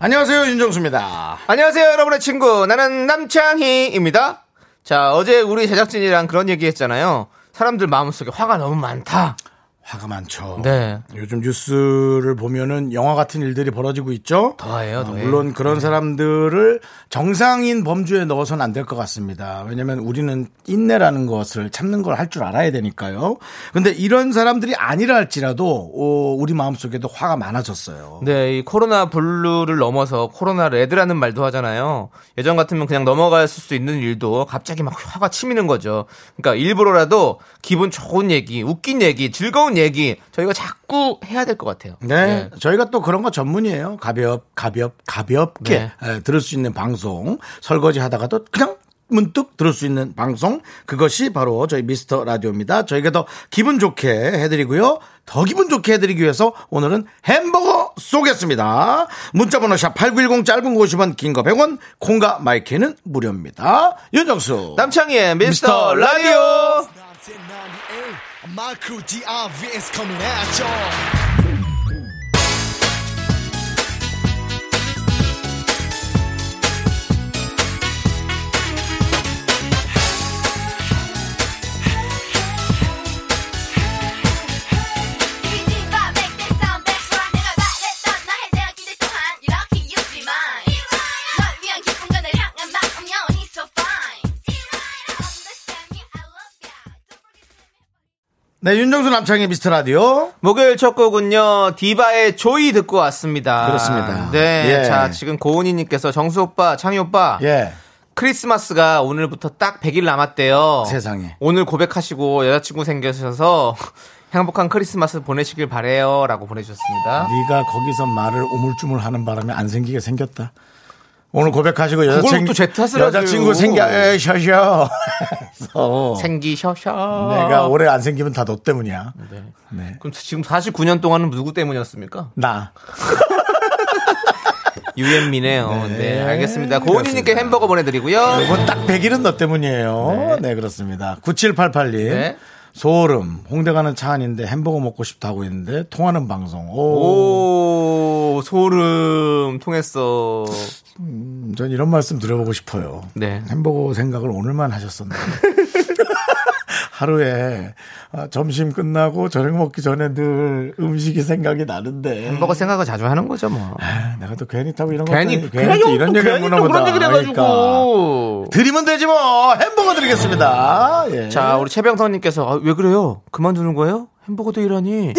안녕하세요 윤정수입니다. 안녕하세요, 여러분의 친구. 나는 남창희입니다. 자, 어제 우리 제작진이랑 그런 얘기 했잖아요. 사람들 마음속에 화가 너무 많다. 화가 많죠. 네. 요즘 뉴스를 보면은 영화 같은 일들이 벌어지고 있죠. 더해요, 어, 더해. 물론 그런 사람들을 정상인 범주에 넣어서는 안 될 것 같습니다. 왜냐하면 우리는 인내라는 것을 참는 걸 할 줄 알아야 되니까요. 근데 이런 사람들이 아니라 할지라도 어, 우리 마음 속에도 화가 많아졌어요. 네, 이 코로나 블루를 넘어서 코로나 레드라는 말도 하잖아요. 예전 같으면 그냥 넘어갔을 수 있는 일도 갑자기 막 화가 치미는 거죠. 그러니까 일부러라도 기분 좋은 얘기, 웃긴 얘기, 즐거운 얘기 저희가 자꾸 해야 될 것 같아요. 네, 저희가 또 그런 거 전문이에요. 가볍, 가볍, 가볍게 네. 에, 들을 수 있는 방송. 설거지 하다가도 그냥 문득 들을 수 있는 방송. 그것이 바로 저희 미스터 라디오입니다. 저희가 더 기분 좋게 해드리고요. 더 기분 좋게 해드리기 위해서 오늘은 햄버거 쏘겠습니다. 문자번호 샵 8910 짧은 거 50원, 긴 거 100원, 콩과 마이크는 무료입니다. 윤정수. 남창희의 미스터 미스터 라디오. Crew DRV is coming at y'all. 네, 윤정수 남창의 미스터 라디오. 목요일 첫 곡은요, 디바의 조이 듣고 왔습니다. 그렇습니다. 네. 예. 자, 지금 고은희님께서 정수 오빠, 창희 오빠. 예. 크리스마스가 오늘부터 딱 100일 남았대요. 세상에. 오늘 고백하시고 여자친구 생겨셔서 행복한 크리스마스 보내시길 바래요. 라고 보내주셨습니다. 네가 거기서 말을 우물쭈물 하는 바람에 안 생기게 생겼다. 오늘 고백하시고 그걸 여자친구 또 여자친구 하세요. 생겨 에셔셔. 그래서 생기셔셔. 내가 올해 안 생기면 다 너 때문이야. 네. 네. 그럼 지금 49년 동안은 누구 때문이었습니까? 나. 유엔미네요. 네. 네. 알겠습니다. 그렇습니다. 햄버거 보내드리고요. 이건 딱 100일은 너 때문이에요. 네, 그렇습니다. 9788님. 네. 소름. 홍대 가는 차 안인데 햄버거 먹고 싶다고 했는데 통하는 방송. 오. 오, 소름 통했어. 전 이런 말씀 드려보고 싶어요. 네. 햄버거 생각을 오늘만 하셨었나요? 하루에 아, 점심 끝나고 저녁 먹기 전에 늘 음식이 생각이 나는데 햄버거 생각을 자주 하는 거죠, 뭐. 아, 내가 또 괜히 타고 이런 괜히, 것도 괜히 또 이런 얘기 했구나 보다. 그런 얘기를 해가지고. 드리면 되지 뭐 햄버거 드리겠습니다. 예. 자, 우리 최병선님께서 아, 왜 그래요? 그만두는 거예요? 햄버거도 일하니?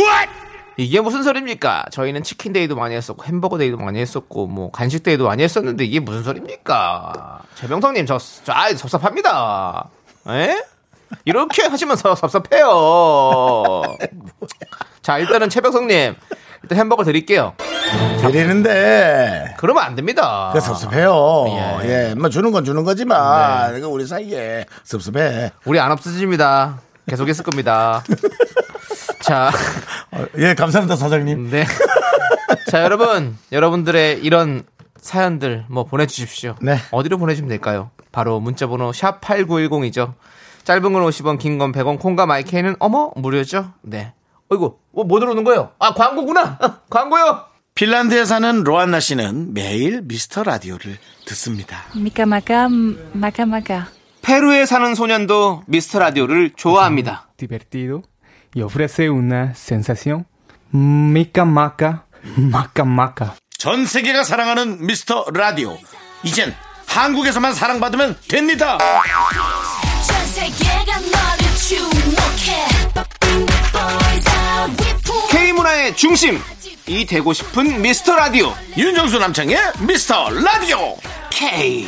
이게 무슨 소리입니까? 저희는 치킨 day도 많이 했었고 햄버거 day도 많이 했었고 뭐 간식 day도 많이 했었는데 이게 무슨 소리입니까? 최병성님 저, 저 아, 섭섭합니다. 에? 이렇게 하시면 서- 섭섭해요. 자 일단은 최병성님 일단 햄버거 드릴게요. 드리는데 그러면 안 됩니다. 그 섭섭해요. 예. 예. 뭐 주는 건 주는 거지만 이거 우리 사이에 섭섭해. 우리 안 없어집니다. 계속 있을 겁니다. 자, 어, 예, 감사합니다 사장님. 네. 자, 여러분, 여러분들의 이런 사연들 뭐 보내주십시오. 네. 어디로 보내주면 될까요? 바로 문자번호 샵 8910이죠. 짧은 건 50원, 긴 건 100원, 콩과 마이크는 어머 무료죠. 네. 어이구, 뭐, 뭐 들어오는 거예요? 아, 광고구나. 아, 광고요. 핀란드에 사는 로안나 씨는 매일 미스터 라디오를 듣습니다. Maka maka. 페루에 사는 소년도 미스터 라디오를 좋아합니다. divertido y ofrece una sensación maca maca. 전 세계가 사랑하는 미스터 라디오. 이젠 한국에서만 사랑받으면 됩니다. K 문화의 중심. 이 되고 싶은 미스터 라디오. 윤정수 남창의 미스터 라디오. K.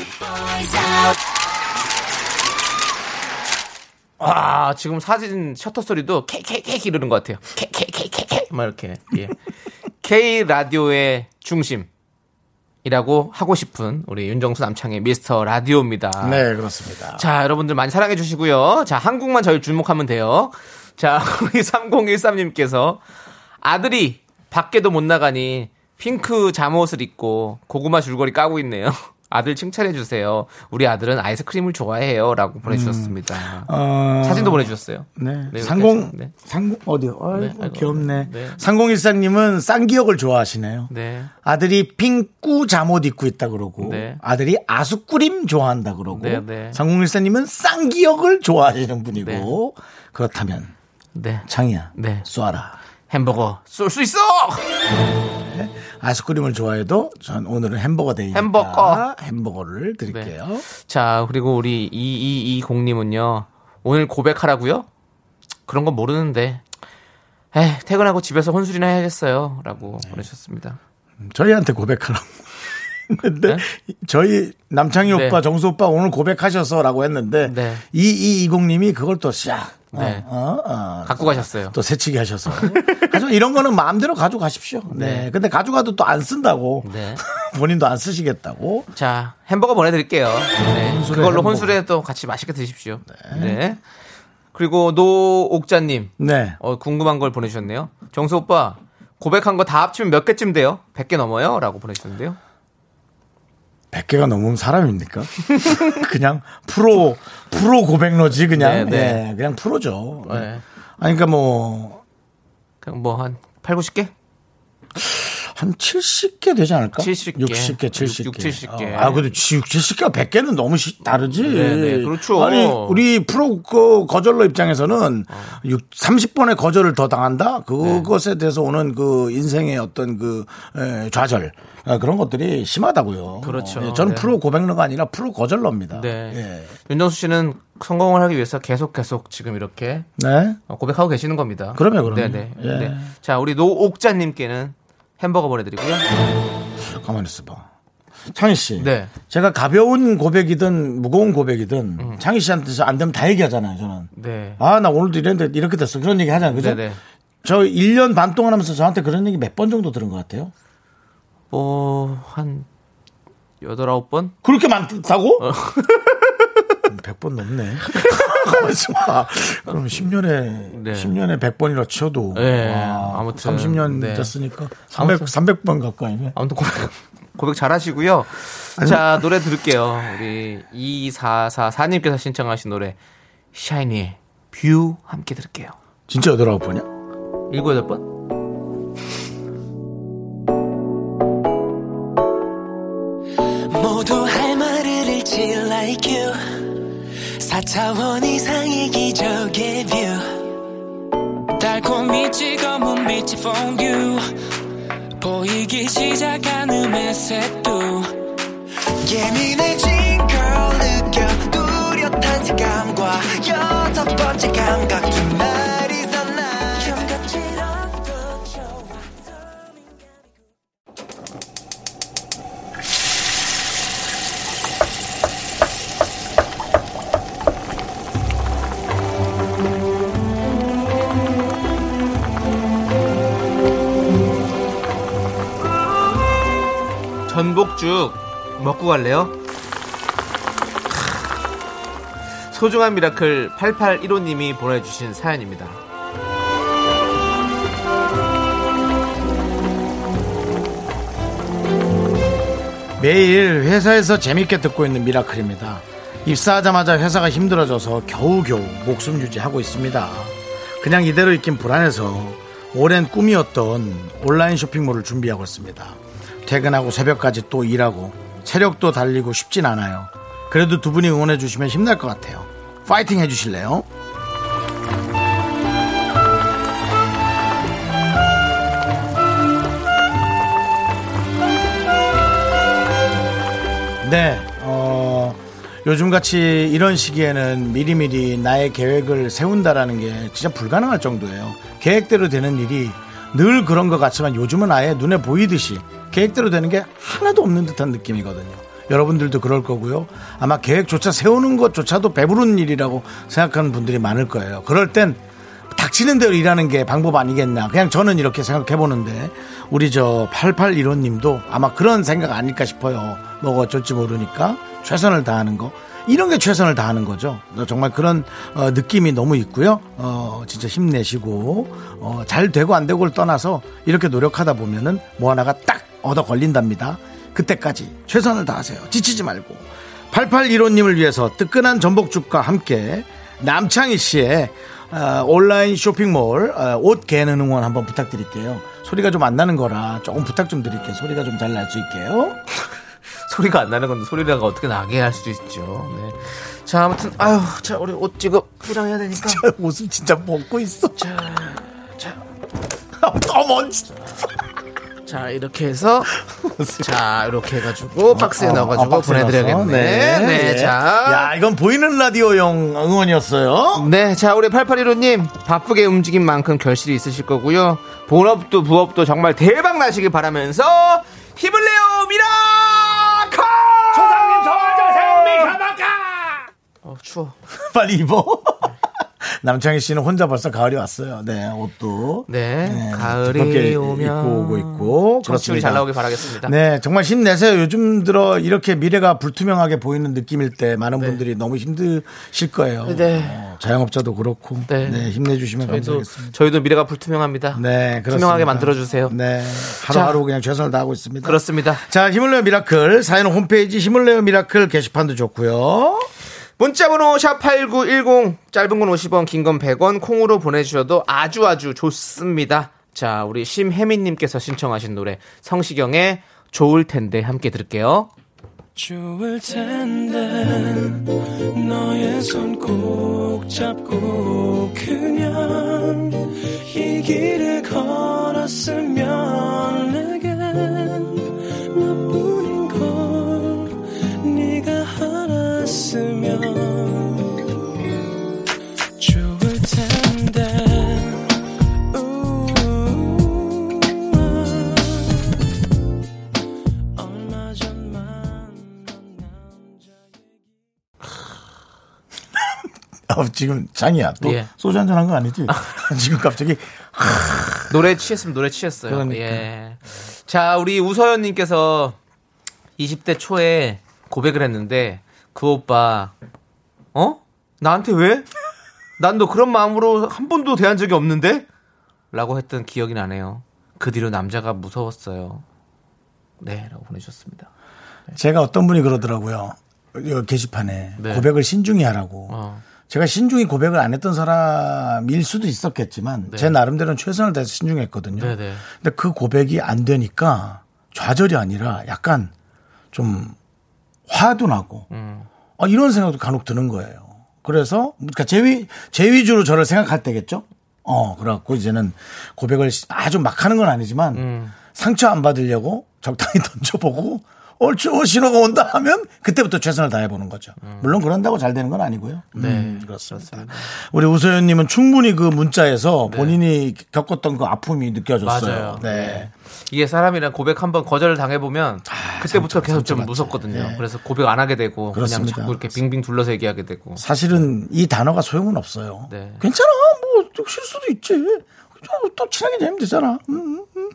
아, 지금 사진 셔터 소리도 케케케 이러는 것 같아요. 케케케케케 막 이렇게. 예. K 라디오의 중심. 이라고 하고 싶은 우리 윤정수 남창의 미스터 라디오입니다. 네, 그렇습니다. 자, 여러분들 많이 사랑해 주시고요. 자, 한국만 저희 주목하면 돼요. 자, 우리 3013님께서 아들이 밖에도 못 나가니 핑크 잠옷을 입고 고구마 줄거리 까고 있네요. 아들 칭찬해 주세요. 우리 아들은 아이스크림을 좋아해요. 라고 보내주셨습니다. 어, 사진도 보내주셨어요. 네. 네, 상공, 네. 상공, 어디요? 아이고, 네, 귀엽네. 네. 상공일상님은 쌍기역을 좋아하시네요. 네. 아들이 핑꾸 잠옷 입고 있다 그러고 네. 아들이 아수꾸림 좋아한다 그러고 네, 네. 상공일사님은 쌍기역을 좋아하시는 분이고 그렇다면 네. 창이야 네. 쏴라 햄버거 쏠 수 있어! 아이스크림을 좋아해도 전 오늘은 햄버거 데이니까 햄버거. 햄버거를 드릴게요. 자, 그리고 우리 2220님은요. 오늘 고백하라고요? 그런 건 모르는데. 에 퇴근하고 집에서 혼술이나 해야겠어요. 라고 네. 보내셨습니다. 저희한테 고백하라고 했는데 네? 저희 남창희 네. 오빠 정수 오빠 오늘 고백하셔서라고 했는데 네. 2220님이 그걸 또 싹. 네. 어, 어, 어. 갖고 가셨어요. 또 새치기 하셔서. 하지만 이런 거는 마음대로 가져가십시오. 네. 근데 가져가도 또 안 쓴다고. 네. 본인도 안 쓰시겠다고. 자, 햄버거 보내드릴게요. 네. 혼술에 그걸로 햄버거. 혼술에 또 같이 맛있게 드십시오. 네. 그리고 노옥자님. 네. 어, 궁금한 걸 보내주셨네요. 정수 오빠, 고백한 거 다 합치면 몇 개쯤 돼요? 100개 넘어요? 라고 보내주셨는데요. 100개가 넘으면 사람입니까? 그냥 프로, 프로 고백러지, 그냥. 네, 네. 예, 그냥 프로죠. 네. 아니, 그러니까 뭐, 그냥 뭐 한 8, 90개? 한 70개 되지 않을까? 70개. 60개, 70개. 6, 70개. 아, 그래도 60, 70개가 100개는 너무 시- 다르지. 네, 네, 그렇죠. 아니, 우리 프로 그 거절러 입장에서는 어. 육 30번의 거절을 더 당한다? 네. 그것에 대해서 오는 그 인생의 어떤 그 에, 좌절. 아, 그런 것들이 심하다고요. 그렇죠. 예, 저는 네. 프로 고백러가 아니라 프로 거절러입니다. 네. 예. 윤정수 씨는 성공을 하기 위해서 계속 계속 지금 이렇게 네. 어, 고백하고 계시는 겁니다. 그럼요, 그럼요. 네네. 예. 네. 자, 우리 노옥자님께는 햄버거 보내드리고요. 가만히 있어봐. 창희 씨. 네. 제가 가벼운 고백이든 무거운 고백이든 창희 씨한테 안 되면 다 얘기하잖아요, 저는. 네. 아, 나 오늘도 이랬는데 이렇게 됐어. 그런 얘기 하잖아요. 그죠? 네네. 저 1년 반 동안 하면서 저한테 그런 얘기 몇 번 정도 들은 것 같아요? 뭐, 한, 여덟, 아홉 번? 그렇게 많다고? 어. 100번 넘네. 그럼 10년에, 네. 10년에 100번이라 쳐도. 네, 와, 아무튼, 30년 네. 됐으니까 300, 아무튼. 300번 가까이네. 아무튼 고백, 고백 잘 하시고요. 자, 노래 들을게요. 우리 2444 님께서 신청하신 노래, 샤이니의 View 함께 들을게요. 진짜 8, 9번이야? 일곱, 여덟 번? 4차원 이상의 기적의 View. 달콤히 찍어 문 빛이 for you. 보이기 시작하는 메세도 예민해진 걸 느껴 뚜렷한 색감과 여섯 번째 감각 두 전복죽 먹고 갈래요? 소중한 미라클 8815님이 보내주신 사연입니다. 매일 회사에서 재밌게 듣고 있는 미라클입니다. 입사하자마자 회사가 힘들어져서 겨우겨우 목숨 유지하고 있습니다. 그냥 이대로 있긴 불안해서 오랜 꿈이었던 온라인 쇼핑몰을 준비하고 있습니다. 퇴근하고 새벽까지 또 일하고 체력도 달리고 쉽진 않아요. 그래도 두 분이 응원해 주시면 힘날 것 같아요. 파이팅 해 주실래요? 네, 어, 요즘같이 이런 시기에는 미리미리 나의 계획을 세운다라는 게 진짜 불가능할 정도예요. 계획대로 되는 일이 늘 그런 것 같지만 요즘은 아예 눈에 보이듯이 계획대로 되는 게 하나도 없는 듯한 느낌이거든요. 여러분들도 그럴 거고요. 아마 계획조차 세우는 것조차도 배부른 일이라고 생각하는 분들이 많을 거예요. 그럴 땐 닥치는 대로 일하는 게 방법 아니겠냐. 그냥 저는 이렇게 생각해 보는데 우리 저 8815님도 아마 그런 생각 아닐까 싶어요. 뭐가 어쩔지 모르니까 최선을 다하는 거. 이런 게 최선을 다하는 거죠. 정말 그런 어, 느낌이 너무 있고요. 어, 진짜 힘내시고 어, 잘 되고 안 되고를 떠나서 이렇게 노력하다 보면은 뭐 하나가 딱 얻어 걸린답니다. 그때까지 최선을 다하세요. 지치지 말고. 8815님을 위해서 뜨끈한 전복죽과 함께 남창희 씨의 어, 온라인 쇼핑몰 어, 옷 개는 응원 한번 부탁드릴게요. 소리가 좀 안 나는 거라 조금 부탁 좀 드릴게요. 소리가 좀 잘 날 수 있게요. 소리가 안 나는 건데 소리가 어떻게 나게 할 수도 있죠. 네. 자, 아무튼 아유, 자 우리 옷 지금 포장해야 되니까. 저 옷을 진짜 벗고 있어. 자, 자, 어머, 자 이렇게 해서 자 이렇게 해가지고 박스에 넣어가지고 박스에 보내드려야겠네. 네, 네, 예. 자. 야, 이건 보이는 라디오용 응원이었어요. 네, 자, 우리 8815님, 바쁘게 움직인 만큼 결실이 있으실 거고요. 본업도 부업도 정말 대박 나시길 바라면서 힘을 내요, 미라카! 조상님 도와주세요, 미카마카! 어, 추워. 빨리 입어. 남창희 씨는 혼자 벌써 가을이 왔어요. 네, 옷도. 네, 두껍게 가을이 오면. 입고 오고 있고. 그렇습니다. 잘 나오길 바라겠습니다. 네, 정말 힘내세요. 요즘 들어 이렇게 미래가 불투명하게 보이는 느낌일 때 많은 분들이 너무 힘드실 거예요. 네. 어, 자영업자도 그렇고. 네. 네. 힘내주시면 저희도, 감사하겠습니다. 저희도 미래가 불투명합니다. 네, 그렇습니다. 투명하게 만들어주세요. 네, 하루하루 그냥 최선을 다하고 있습니다. 그렇습니다. 자, 힘을 내요 미라클. 사연은 홈페이지 힘을 내요 미라클 게시판도 좋고요. 문자번호 샵8910 짧은 건 50원 긴 건 100원 콩으로 보내주셔도 아주 아주 좋습니다. 자 우리 심혜민님께서 신청하신 노래 성시경의 좋을 텐데 함께 들을게요. 좋을 텐데 너의 손 꼭 잡고 그냥 이 길을 걸었으면 아, 지금 장이야. 또 예. 소주 한잔 한 거 아니지? 지금 갑자기 노래 취했으면 노래 취했어요 그러니까. 예. 자 우리 우서연 님께서 20대 초에 고백을 했는데 그 오빠 어? 나한테 왜? 난 너 그런 마음으로 한 번도 대한 적이 없는데? 라고 했던 기억이 나네요 그 뒤로 남자가 무서웠어요 네 라고 보내주셨습니다 제가 어떤 분이 그러더라고요. 이 게시판에 네. 고백을 신중히 하라고. 어. 제가 신중히 고백을 안 했던 사람일 수도 있었겠지만 제 나름대로는 최선을 다해서 신중했거든요. 네. 네네. 근데 그 고백이 안 되니까 좌절이 아니라 약간 좀 화도 나고 음. 아, 이런 생각도 간혹 드는 거예요. 그래서 그러니까 제, 위, 제 위주로 저를 생각할 때겠죠. 어, 그래갖고 이제는 고백을 시- 아주 막 하는 건 아니지만 음. 상처 안 받으려고 적당히 던져보고 얼추 신호가 온다 하면 그때부터 최선을 다해보는 거죠. 물론 그런다고 잘 되는 건 아니고요. 네, 음, 그렇습니다. 우리 우소연님은 충분히 그 문자에서 본인이 겪었던 그 아픔이 느껴졌어요. 맞아요. 네. 이게 사람이랑 고백 한번 거절을 당해보면 그때부터 상처, 계속 좀 상처받지. 무섭거든요. 네. 그래서 고백 안 하게 되고 그렇습니다. 그냥 자꾸 이렇게 빙빙 둘러서 얘기하게 되고. 사실은 이 단어가 소용은 없어요. 네. 괜찮아. 뭐, 또 실수도 있지. 또, 또 친하게 지내면 되잖아. 음, 음, 음.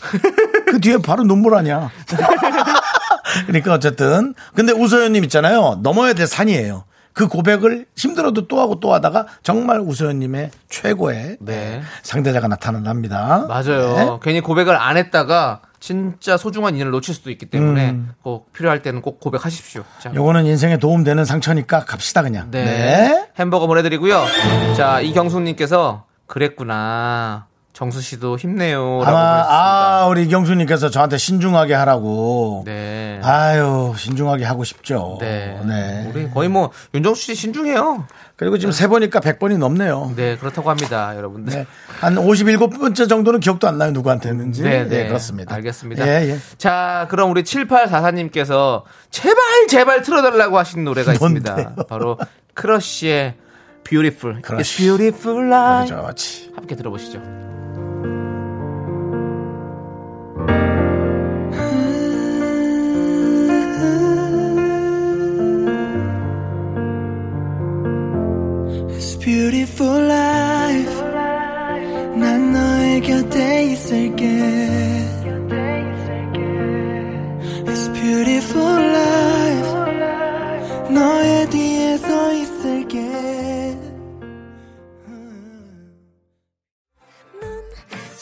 그 뒤에 바로 눈물 아니야. 그러니까 어쨌든. 근데 우서연님 있잖아요. 넘어야 될 산이에요. 그 고백을 힘들어도 또 하고 또 하다가 정말 우서연님의 최고의 네. 상대자가 나타난답니다. 맞아요. 네. 괜히 고백을 안 했다가 진짜 소중한 인연을 놓칠 수도 있기 때문에 음. 꼭 필요할 때는 꼭 고백하십시오. 자, 요거는 인생에 도움되는 상처니까 갑시다 그냥. 네. 네. 햄버거 보내드리고요. 자, 이경숙님께서 그랬구나. 정수 씨도 힘내요. 아마. 아 우리 이경수님께서 저한테 신중하게 하라고. 네. 아유 신중하게 하고 싶죠. 네. 네. 우리 거의 뭐 윤정수 씨 신중해요. 그리고 지금 세 번이니까 100번이 넘네요. 네, 그렇다고 합니다, 여러분들. 네. 한 57번째 정도는 기억도 안 나요. 누구한테 했는지. 네, 네, 네. 그렇습니다. 알겠습니다. 예, 예. 자, 그럼 우리 7844님께서 제발, 제발 틀어달라고 하신 노래가 있습니다. 뭔데요? 바로 크러쉬의 Beautiful. It's beautiful life. 좋지. 함께 들어보시죠. Beautiful life 있을게 It's beautiful life 너의 뒤에 서 있을게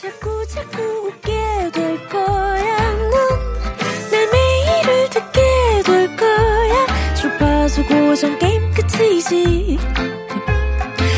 자꾸 자꾸 웃게 될 거야. 넌내 매일을 듣게 될 거야. 주파수 고정 게임 끝이지.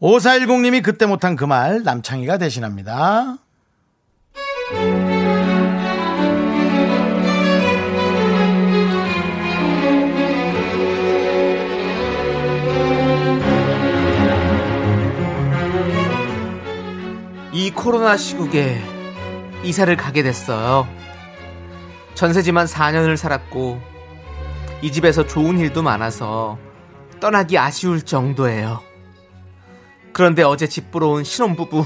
5410님이 그때 못한 그 말 남창희가 대신합니다. 이 코로나 시국에 이사를 가게 됐어요. 전세지만 4년을 살았고 이 집에서 좋은 일도 많아서 떠나기 아쉬울 정도예요. 그런데 어제 집 보러 온 신혼부부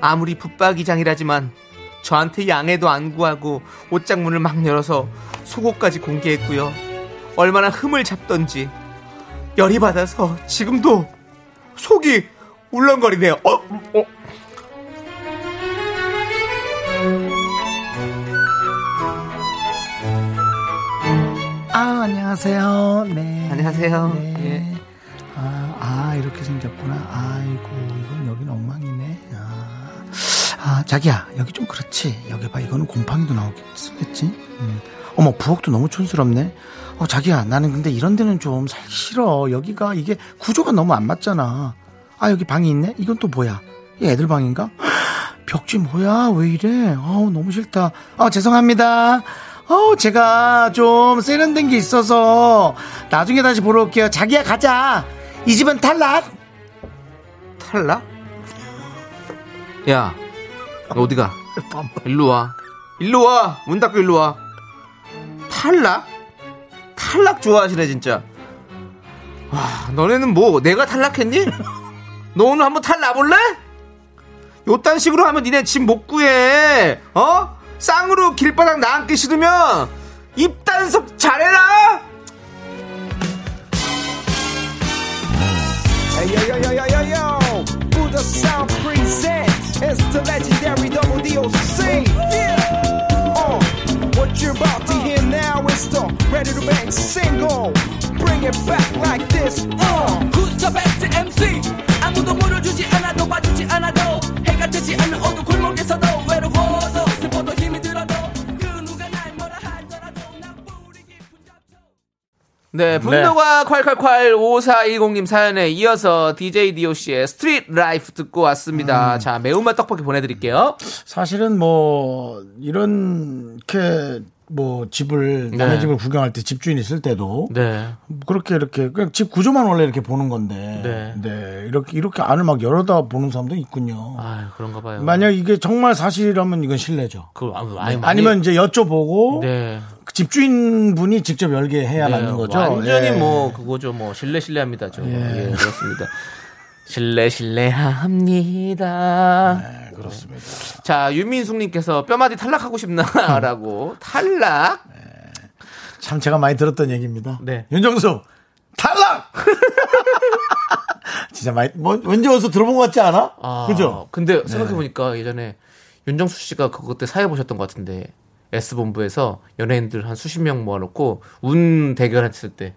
아무리 붙박이장이라지만 저한테 양해도 안 구하고 옷장문을 막 열어서 속옷까지 공개했고요. 얼마나 흠을 잡던지 열이 받아서 지금도 속이 울렁거리네요. 어, 어. 아, 안녕하세요. 네. 안녕하세요. 네. 예. 아, 아, 이렇게 생겼구나. 아이고, 이건 여기는 엉망이네. 아, 아, 자기야, 여기 좀 그렇지. 여기 봐, 이거는 곰팡이도 나오겠지. 음. 어머, 부엌도 너무 촌스럽네. 어, 자기야, 나는 근데 이런 데는 좀 살기 싫어. 여기가, 이게 구조가 너무 안 맞잖아. 아, 여기 방이 있네? 이건 또 뭐야? 이 애들 방인가? 벽지 뭐야? 왜 이래? 어우, 너무 싫다. 어, 죄송합니다. 어, 제가 좀 세련된 게 있어서 나중에 다시 보러 올게요. 자기야, 가자. 이 집은 탈락. 탈락? 야, 너 어디 가? 일로 와. 일로 와. 문 닫고 일로 와. 탈락? 탈락 좋아하시네, 진짜. 와, 너네는 뭐, 내가 탈락했니? 너 오늘 한번 탈락 볼래? 요딴 식으로 하면 니네 집 못 구해. 어? 쌍으로 길바닥 나앉기 싫으면 입단속 잘해라! Hey yo yo yo yo yo yo, Buddha Sound presents it's the legendary Double DOC. Yeah. Uh, what you're about to hear now is the ready to bang single. Bring it back like this. Uh. Who's the best MC 아무도 물어주지 않아도 봐주지 않아도 해가 뜨지 않는 어두운 골목에서도 외로워도 네, 분노가 콸콸콸 5410님 사연에 이어서 DJ DOC의 Street Life 듣고 왔습니다. 자, 매운맛 떡볶이 보내드릴게요. 사실은 뭐, 이렇게 뭐 집을, 남의 네. 집을 구경할 때 집주인 있을 때도 네. 그렇게 이렇게 그냥 집 구조만 원래 이렇게 보는 건데 네. 네. 이렇게 이렇게 안을 막 열어다 보는 사람도 있군요. 아 그런가 봐요. 만약 이게 정말 사실이라면 이건 실례죠. 그, 아, 아니, 많이- 아니면 이제 여쭤보고 네. 그 집주인 분이 직접 열게 해야 네, 맞는 거죠. 완전히 예. 뭐 그거죠. 뭐 실례 실례합니다. 죠 예, 그렇습니다. 실례 실례합니다. 네, 그렇습니다. 자, 윤민숙님께서 뼈마디 탈락하고 싶나라고 탈락. 참 제가 많이 들었던 얘기입니다. 네. 윤정수 탈락. 진짜 많이 뭐 언제 어디서 들어본 것 같지 않아? 아, 그죠? 근데 생각해 보니까 예전에 윤정수 씨가 그것 때 사회 보셨던 것 같은데 S본부에서 연예인들 한 수십 명 모아놓고 운 대결했을 때.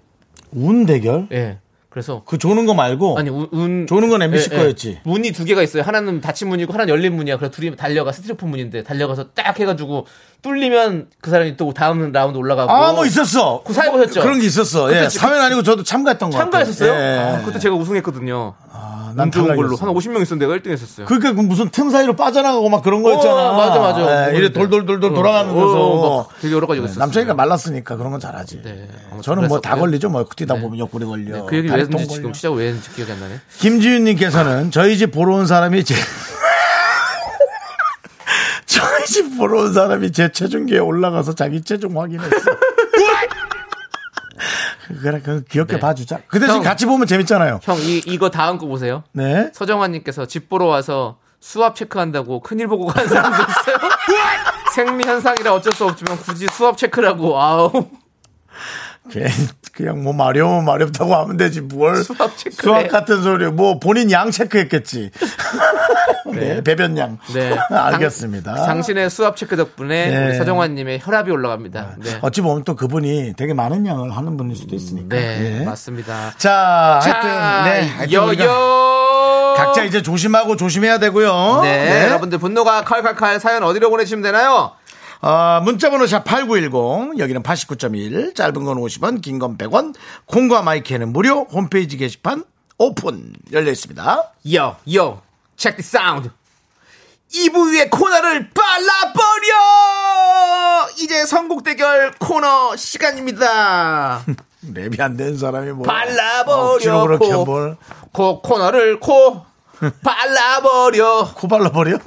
운 대결? 예. 그래서 그 조는 거 말고 아니 운, 운 조는 건 MBC 예, 예. 거였지. 문이 두 개가 있어요. 하나는 닫힌 문이고 하나는 열린 문이야. 그래서 둘이 달려가 스티로폼 문인데 달려가서 딱 해가지고 뚫리면 그 사람이 또 다음 라운드 올라가고. 아, 뭐 있었어. 그 사회 보셨죠? 그런 게 있었어. 그때 예. 지- 사회는 아니고 저도 참가했던 거 같아요. 참가했었어요? 예. 아, 그때 제가 우승했거든요. 아, 난운 좋은 걸로. 한 50명 있었는데 내가 1등 했었어요. 그러니까 그 무슨 틈 사이로 빠져나가고 막 그런 거였잖아. 어, 맞아, 맞아. 예, 이래 돌돌돌돌 돌아가는 어, 거서. 어, 막 되게 여러 가지가 있었어요. 남창이가 말랐으니까 그런 건 잘하지. 네, 저는 뭐 다. 걸리죠. 뭐 뛰다 네. 보면 옆구리 걸려. 네, 그 얘기 왜 했는지. 지금 시작을 왜 했는지 기억이 안 나네. 김지윤 님께서는 저희 집 보러 온 사람이 제 저희 집 보러 온 사람이 제 체중계에 올라가서 자기 체중 확인했어. 그래, 그 귀엽게 네. 봐주자. 그 대신 형. 같이 보면 재밌잖아요. 형, 이, 이거 다음 거 보세요. 네. 서정환님께서 집 보러 와서 수압 체크한다고 큰일 보고 간 사람도 있어요. 생리 현상이라 어쩔 수 없지만 굳이 수압 체크라고 아우 그냥 뭐 마려우면 마렵다고 하면 되지 뭘 체크해. 수압 같은 소리 뭐 본인 양 체크했겠지 네, 배변양 네 알겠습니다 당, 당신의 수압 체크 덕분에 네. 우리 서정환님의 혈압이 올라갑니다. 네, 어찌 보면 또 그분이 되게 많은 양을 하는 분일 수도 있으니까 네, 예. 맞습니다. 자 하여튼 자, 네 하여튼 여여 각자 이제 조심하고 조심해야 되고요 네, 여러분들 분노가 칼칼칼 사연 어디로 보내주시면 되나요? 어, 문자번호 샵8910 여기는 89.1 짧은 건 50원 긴 건 100원 콩과 마이크는 무료 홈페이지 게시판 오픈 열려 있습니다 요, 요, check the sound. 2부 위의 코너를 빨라버려! 이제 선곡 대결 코너 시간입니다. 랩이 안 되는 사람이 뭐 발라버려, 코. 뭘 코, 코너를 코, 발라버려. 코 발라버려?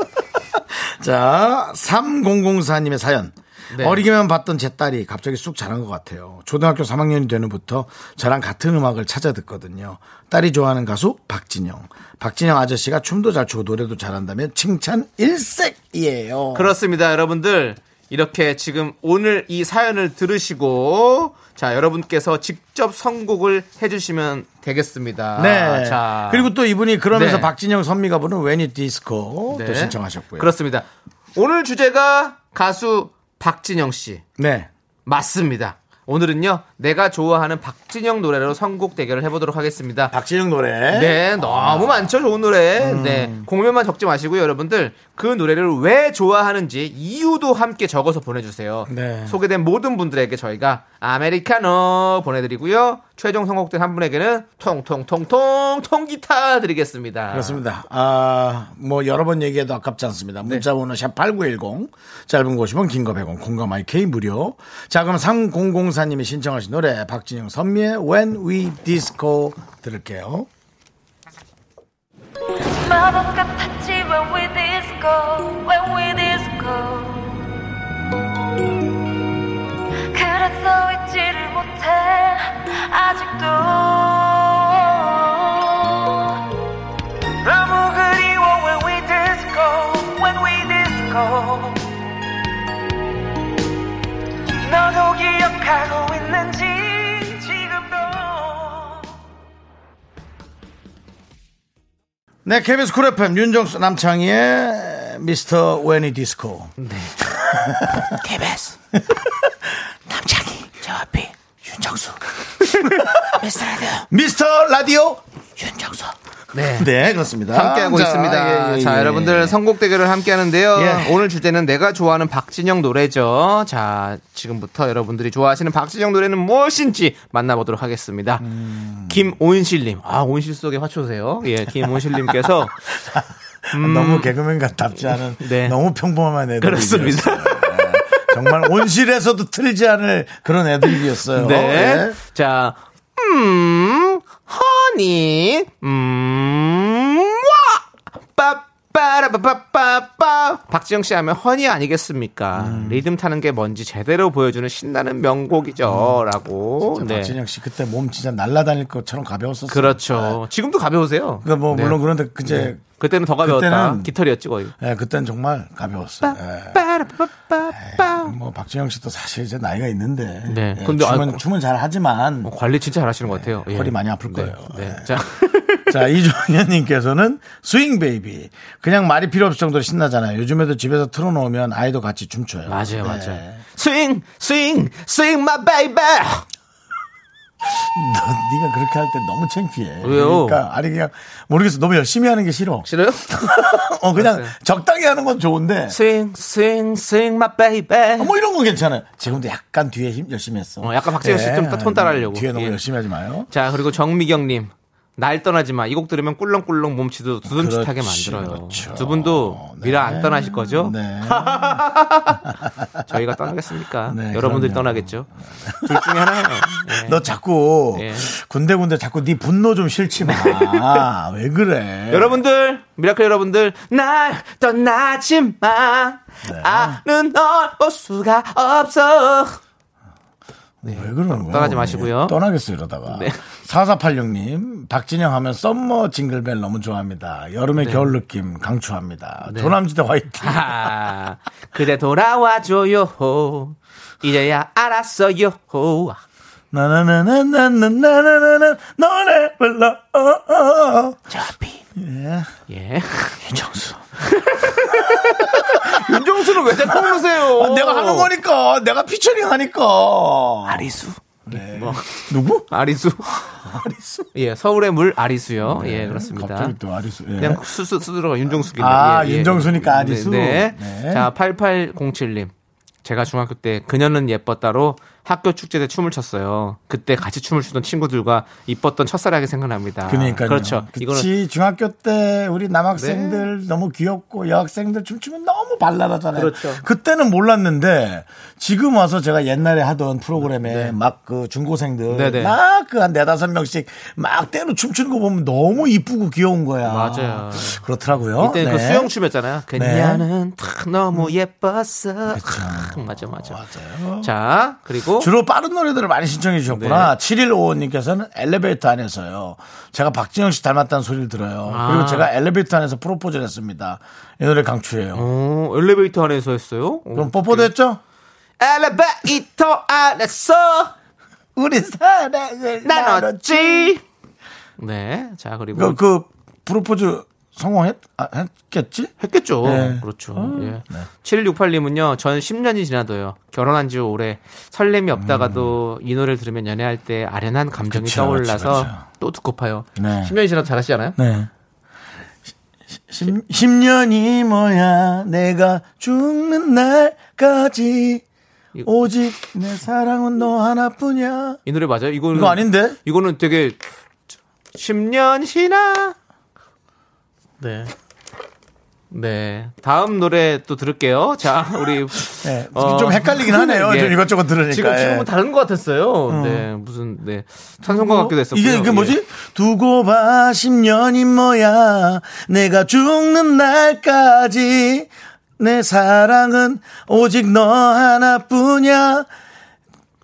자, 3004님의 사연. 네. 어리게만 봤던 제 딸이 갑자기 쑥 자란 것 같아요. 초등학교 3학년이 되는 부터 저랑 같은 음악을 찾아 듣거든요. 딸이 좋아하는 가수 박진영. 박진영 아저씨가 춤도 잘 추고 노래도 잘한다면 칭찬 일색이에요. 그렇습니다, 여러분들. 이렇게 지금 오늘 이 사연을 들으시고, 자, 여러분께서 직접 선곡을 해주시면 되겠습니다. 네. 자. 그리고 또 이분이 그러면서 네. 박진영 선미가 부른 웬이 디스코 또 네. 신청하셨고요. 그렇습니다. 오늘 주제가 가수 박진영 씨. 네. 맞습니다. 오늘은요, 내가 좋아하는 박진영 노래로 선곡 대결을 해보도록 하겠습니다. 박진영 노래. 네, 너무 많죠, 좋은 노래. 음. 네, 공면만 적지 마시고요, 여러분들. 그 노래를 왜 좋아하는지 이유도 함께 적어서 보내주세요. 네. 소개된 모든 분들에게 저희가 아메리카노 보내드리고요. 최종 선곡된 한 분에게는 통통통통 통기타 드리겠습니다. 그렇습니다. 아, 뭐 여러 번 얘기해도 아깝지 않습니다. 문자 번호 샵8910 짧은 거 50원 긴거 100원 공감 마이케이 무료. 자, 그럼 3004 님이 신청하신 노래 박진영 선미의 When We Disco 들을게요. 마법 같았지 when we disco when we disco 그래서 잊지를 못해 아직도 너무 그리워 when we disco when we disco 너도 기억하고 있는지 지금도 네, KBS 쿨 FM 윤정수 남창희의 미스터 When We Disco. KBS. 남창희, 저 앞에 윤정수. 미스터 라디오. 미스터 라디오. 윤정수. 네. 네, 그렇습니다. 함께하고 자, 있습니다. 예, 예, 자, 예. 여러분들 선곡 대결을 함께 하는데요. 예. 오늘 주제는 내가 좋아하는 박진영 노래죠. 자, 지금부터 여러분들이 좋아하시는 박진영 노래는 무엇인지 만나보도록 하겠습니다. 음. 김온실님. 아, 온실 속의 화초세요. 예, 김온실님께서. 너무 개그맨 같답지 않은 음. 네. 너무 평범한 애들. 그렇습니다. 정말 온실에서도 틀지 않을 그런 애들이었어요. 네. 예. 자, 음, 허니, 음, 와! 빠빠라빠빠빠 박지영 씨 하면 허니 아니겠습니까? 음. 리듬 타는 게 뭔지 제대로 보여주는 신나는 명곡이죠. 라고. 진짜 네. 박진영 씨 그때 몸 진짜 날아다닐 것처럼 가벼웠었어요. 그렇죠. 지금도 가벼우세요. 그러니까 뭐 네. 물론 그런데 그제 그때는 더 가벼웠다. 그때는- 깃털이었지 거의. 예, 그때는 정말 가벼웠어요. 예. 빠라빠빠빠. 뭐 박진영 씨도 사실 이제 나이가 있는데 네. 예, 근데 춤은, 아, 춤은 잘 하지만 뭐 관리 진짜 잘 하시는 것 같아요. 예. 허리 많이 아플 네. 거예요. 네. 예. 자. 자, 이종현님께서는 Swing Baby. 그냥 말이 필요 없을 정도로 신나잖아요. 요즘에도 집에서 틀어놓으면 아이도 같이 춤춰요. 맞아요, 네. 맞아요. swing, swing, swing, my baby. 너, 네가 그렇게 할 때 너무 창피해. 왜요? 그러니까 아니 그냥 모르겠어. 너무 열심히 하는 게 싫어. 싫어요? 어 그냥 맞아요. 적당히 하는 건 좋은데. 스윙, 스윙, 스윙, my baby. 어, 뭐 이런 건 괜찮아요. 지금도 약간 뒤에 힘 열심히 했어. 어, 약간 박재현 씨좀 톤 따라하려고. 뒤에 너무 예. 열심히 하지 마요. 자, 그리고 정미경 님. 날 떠나지 마. 이 곡 들으면 꿀렁꿀렁 몸치도 두둠칫하게 만들어요. 그렇죠. 두 분도 미라 안 떠나실 거죠? 네. 저희가 떠나겠습니까? 네, 여러분들이 그럼요. 떠나겠죠. 둘 중에 하나예요. 네. 너 자꾸 예. 군데군데 자꾸 네 분노 좀 싣지 마. 왜 그래? 여러분들, 미라클 여러분들, 날 떠나지 마. 네. 가는 널 볼 수가 없어. 왜 그러는 거야? 떠나지? 마시고요. 떠나겠어 이러다가. 네. 4486님, 박진영 하면 Summer Jingle Bell 너무 좋아합니다. 여름의 네. 겨울 느낌 강추합니다. 조남지대 화이팅. 아, 그대 돌아와줘요. 이제야 알았어요. 나나나나나나나나나 너네 불러. 저비. 예. 예. 윤정수. 윤정수를 왜 자꾸 부르세요? 아, 내가 하는 거니까. 내가 피처링 하니까. 아리수. 네. 뭐. 누구? 아리수. 아리수. 예, 서울의 물 아리수요. 예, 그렇습니다. 갑자기 또 아리수. 예. 그냥 수수 쓰들어가 윤정수길래. 아, 윤정수니까 아리수? 네. 네. 자, 8807님. 제가 중학교 때 그녀는 예뻤다로 학교 축제 때 춤을 췄어요. 그때 같이 춤을 추던 친구들과 이뻤던 첫사랑이 생각납니다. 그러니까요. 그렇죠. 그치, 이거는 네. 중학교 때 우리 남학생들 너무 귀엽고 여학생들 춤추면 너무 발랄하잖아요. 그렇죠. 그때는 몰랐는데 지금 와서 제가 옛날에 하던 프로그램에 막그 중고생들 네네. 막그 한 네다섯 명씩 막 때로 춤추는 거 보면 너무 이쁘고 귀여운 거야. 맞아요. 그렇더라고요. 이때 그 네. 수영춤이었잖아요. 그녀는 탁 너무 예뻤어. 아, 맞아, 맞아. 맞아요. 자, 그리고 주로 빠른 노래들을 많이 신청해 주셨구나. 7155님께서는 엘리베이터 안에서요. 제가 박진영 씨 닮았다는 소리를 들어요. 아. 그리고 제가 엘리베이터 안에서 프로포즈를 했습니다. 이 노래 강추예요. 어, 엘리베이터 안에서 했어요? 어, 그럼 뽀뽀도 했죠? 엘리베이터 안에서 우리 사랑을 나눴지. 나눴지. 네. 자, 그리고 그, 그 프로포즈 성공했, 아, 했겠지? 했겠죠. 네. 그렇죠. 예. 7168님은요, 전 10년이 지나도요, 결혼한 지 오래 설렘이 없다가도 이 노래를 들으면 연애할 때 아련한 감정이 음. 그쵸, 떠올라서 그쵸, 그쵸. 또 듣고파요. 네. 10년이 지나도 잘하시잖아요? 네. 10, 년이 뭐야, 내가 죽는 날까지. 이- 오직 내 사랑은 너 하나뿐이야. 이 노래 맞아요? 이거는, 이거 아닌데? 이거는 되게 10년 지나. 네. 네. 다음 노래 또 들을게요. 자, 우리. 네, 어. 좀 헷갈리긴 하네요. 예. 좀 이것저것 들으니까. 지금, 예. 지금은 다른 것 같았어요. 네. 무슨, 네. 찬송가 같기도 했었고요. 이게, 이게 예. 뭐지? 두고 봐, 10년이 뭐야. 내가 죽는 날까지. 내 사랑은 오직 너 하나뿐이야.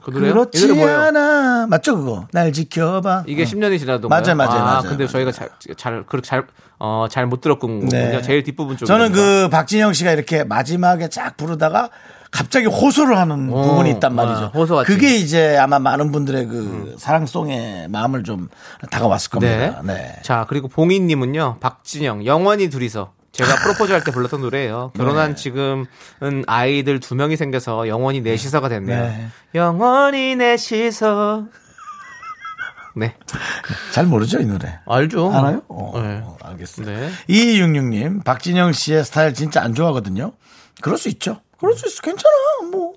그 노래요? 그렇지? 않아. 맞죠, 그거? 날 지켜봐. 이게 어. 10년이 지나도 맞아요, 맞아요, 아, 맞아요, 근데 맞아요. 저희가 잘, 잘, 그렇게 잘, 어, 잘 못 들었군요. 네. 제일 뒷부분 쪽에. 저는 그 박진영 씨가 이렇게 마지막에 쫙 부르다가 갑자기 호소를 하는 어, 부분이 있단 말이죠. 아. 그게 이제 아마 많은 분들의 그 사랑송의 마음을 좀 다가왔을 네. 겁니다. 네. 자, 그리고 봉인님은요, 박진영, 영원히 둘이서. 제가 프로포즈 할 때 불렀던 노래예요. 결혼한 네. 지금은 아이들 두 명이 생겨서 영원히 넷이서가 됐네요. 네. 영원히 넷이서. 네. 잘 모르죠, 이 노래. 알죠. 알아요? 어, 네. 어, 알겠습니다. 네. 2266님, 박진영 씨의 스타일 진짜 안 좋아하거든요. 그럴 수 있죠. 그럴 수 있어. 괜찮아. 뭐.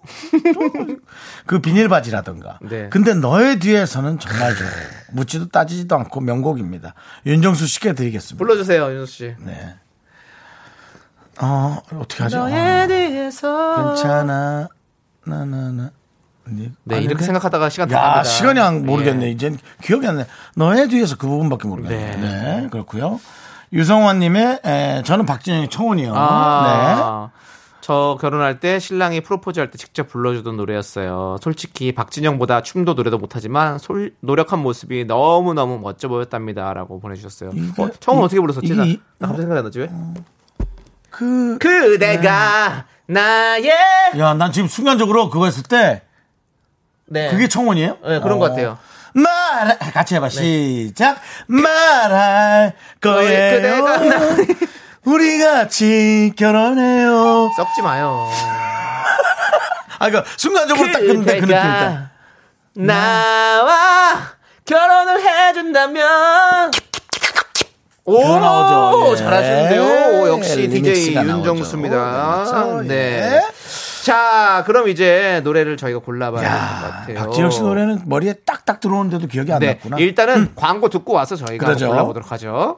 좀. 그 비닐 바지라든가. 네. 근데 너의 뒤에서는 정말 좋아요. 묻지도 따지지도 않고 명곡입니다. 윤정수 씨께 드리겠습니다. 불러주세요, 윤수 씨. 네. 어, 어떻게 하죠? 너의 어, 뒤에서. 괜찮아. 나나나. 네? 이렇게 생각하다가 시간 다 야, 갑니다. 시간이 안 모르겠네. 예. 이젠 기억이 안 나. 너의 뒤에서 그 부분밖에 모르겠네. 네. 네, 그렇고요. 유성환님의 에, 저는 박진영의 청혼이요. 네. 아, 저 결혼할 때 신랑이 프로포즈 할 때 직접 불러주던 노래였어요. 솔직히 박진영보다 춤도 노래도 못하지만 솔- 노력한 모습이 너무 너무 멋져 보였답니다라고 보내주셨어요. 이게- 어, 이- 어떻게 불렀었지? 이게 나, 이- 나 갑자기 생각이 안 나지 왜? 그, 그대가 나의 야, 난 지금 순간적으로 그거 했을 때 네. 그게 청혼이에요? 네, 그런 어. 것 같아요. 말 같이 해봐 시작 말할 거예요 우리 같이 결혼해요 썩지 마요. 아 그러니까 순간적으로 딱 근데 그 느낌이다 나와 결혼을 해준다면 오 나오죠. 예. 잘하시는데요. 오, 역시 DJ 나오죠. 윤정수입니다. 네. 예. 자, 그럼 이제 노래를 저희가 골라봐야 될것 야, 같아요. 박진영 씨 노래는 머리에 딱딱 들어오는데도 기억이 안 네, 났구나. 일단은 광고 듣고 와서 저희가 그러죠. 골라보도록 하죠.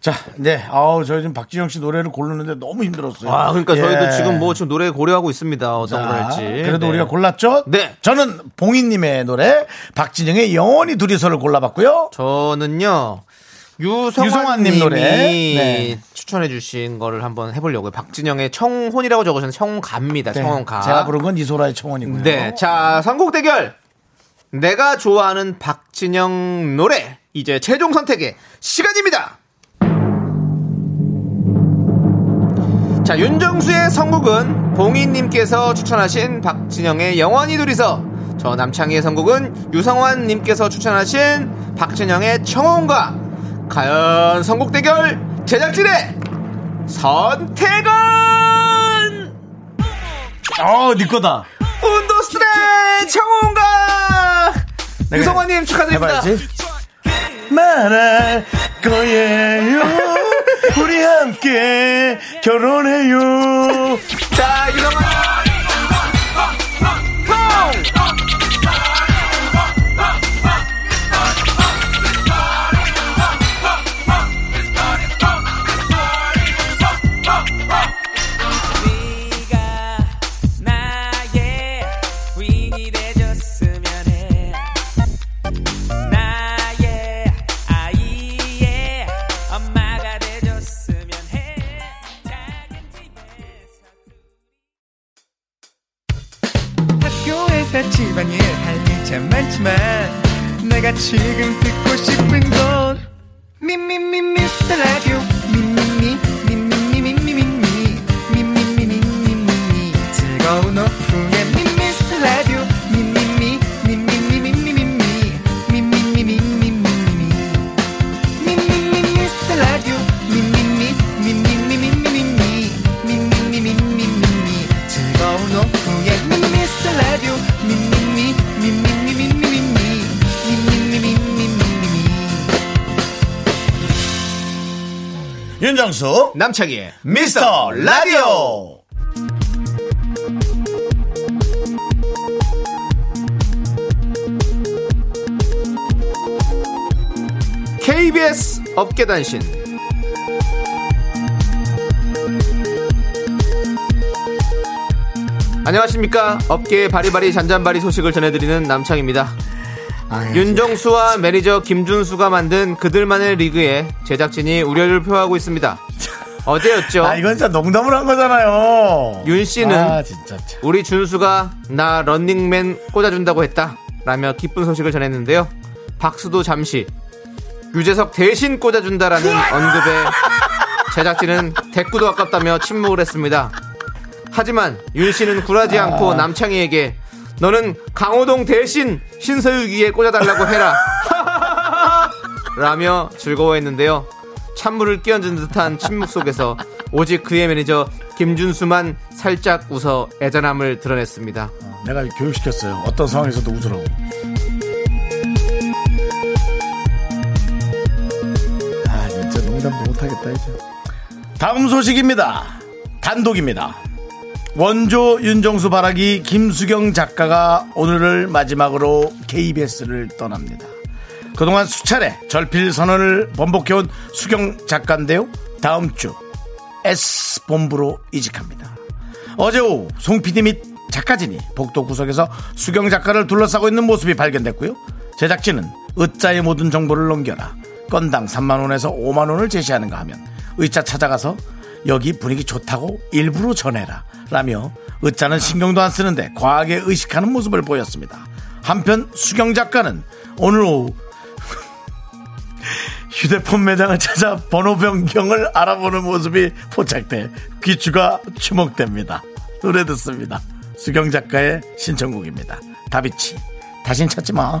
자, 네. 아우, 저희 지금 박진영 씨 노래를 고르는데 너무 힘들었어요. 아, 그러니까 예. 저희도 지금 뭐 지금 노래 고려하고 있습니다. 어떤 걸 할지. 그래도 네. 우리가 골랐죠? 네. 저는 봉인님의 노래, 박진영의 영원히 둘이서를 골라봤고요. 저는요. 유성환 유성환님 노래. 네. 추천해 주신 거를 한번 해보려고요. 박진영의 청혼이라고 적으신 청가입니다. 네, 청혼가. 제가 부른 건 이소라의 청원이고요. 네. 자, 선곡 대결. 내가 좋아하는 박진영 노래. 이제 최종 선택의 시간입니다. 자, 윤정수의 선곡은 봉인님께서 추천하신 박진영의 영원히 둘이서. 저 남창희의 선곡은 유성환님께서 추천하신 박진영의 청혼과. 과연 선곡 대결 제작진의 선택은 어, 네 거다. 운도스트레 청혼가 내가 유성환님 축하드립니다. 해봐야지. 말할 거예요. 우리 함께 결혼해요. 자, 유성환. 윤정수, 남창희의 미스터 라디오. KBS 업계단신. 안녕하십니까? 업계의 바리바리 잔잔바리 소식을 전해드리는 남창입니다. 윤정수와 매니저 김준수가 만든 그들만의 리그에 제작진이 우려를 표하고 있습니다 어제였죠? 아, 이건 진짜 농담을 한 거잖아요. 윤 씨는 아, 진짜. 참. 우리 준수가 나 런닝맨 꽂아준다고 했다. 라며 기쁜 소식을 전했는데요. 박수도 잠시. 유재석 대신 꽂아준다라는 언급에 제작진은 대꾸도 아깝다며 침묵을 했습니다. 하지만 윤 씨는 굴하지 않고 남창희에게 너는 강호동 대신 신서유기에 꽂아달라고 해라. 라며 즐거워했는데요 찬물을 끼얹은 듯한 침묵 속에서 오직 그의 매니저 김준수만 살짝 웃어 애잔함을 드러냈습니다. 내가 교육시켰어요. 어떤 상황에서도 웃으라고. 아, 진짜 농담도 못하겠다, 이제. 다음 소식입니다. 단독입니다. 원조 윤정수 바라기 김수경 작가가 오늘을 마지막으로 KBS를 떠납니다. 그동안 수차례 절필 선언을 번복해온 수경 작가인데요. 다음 주 S본부로 이직합니다. 어제 오후 송 PD 및 작가진이 복도 구석에서 수경 작가를 둘러싸고 있는 모습이 발견됐고요. 제작진은 의자의 모든 정보를 넘겨라. 건당 3만원에서 5만원을 제시하는가 하면 의자 찾아가서 여기 분위기 좋다고 일부러 전해라. 라며 의자는 신경도 안 쓰는데 과하게 의식하는 모습을 보였습니다. 한편 수경 작가는 오늘 오후 휴대폰 매장을 찾아 번호 변경을 알아보는 모습이 포착돼 귀추가 주목됩니다. 노래 듣습니다. 수경 작가의 신청곡입니다. 다비치. 다신 찾지 마.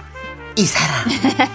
이 사람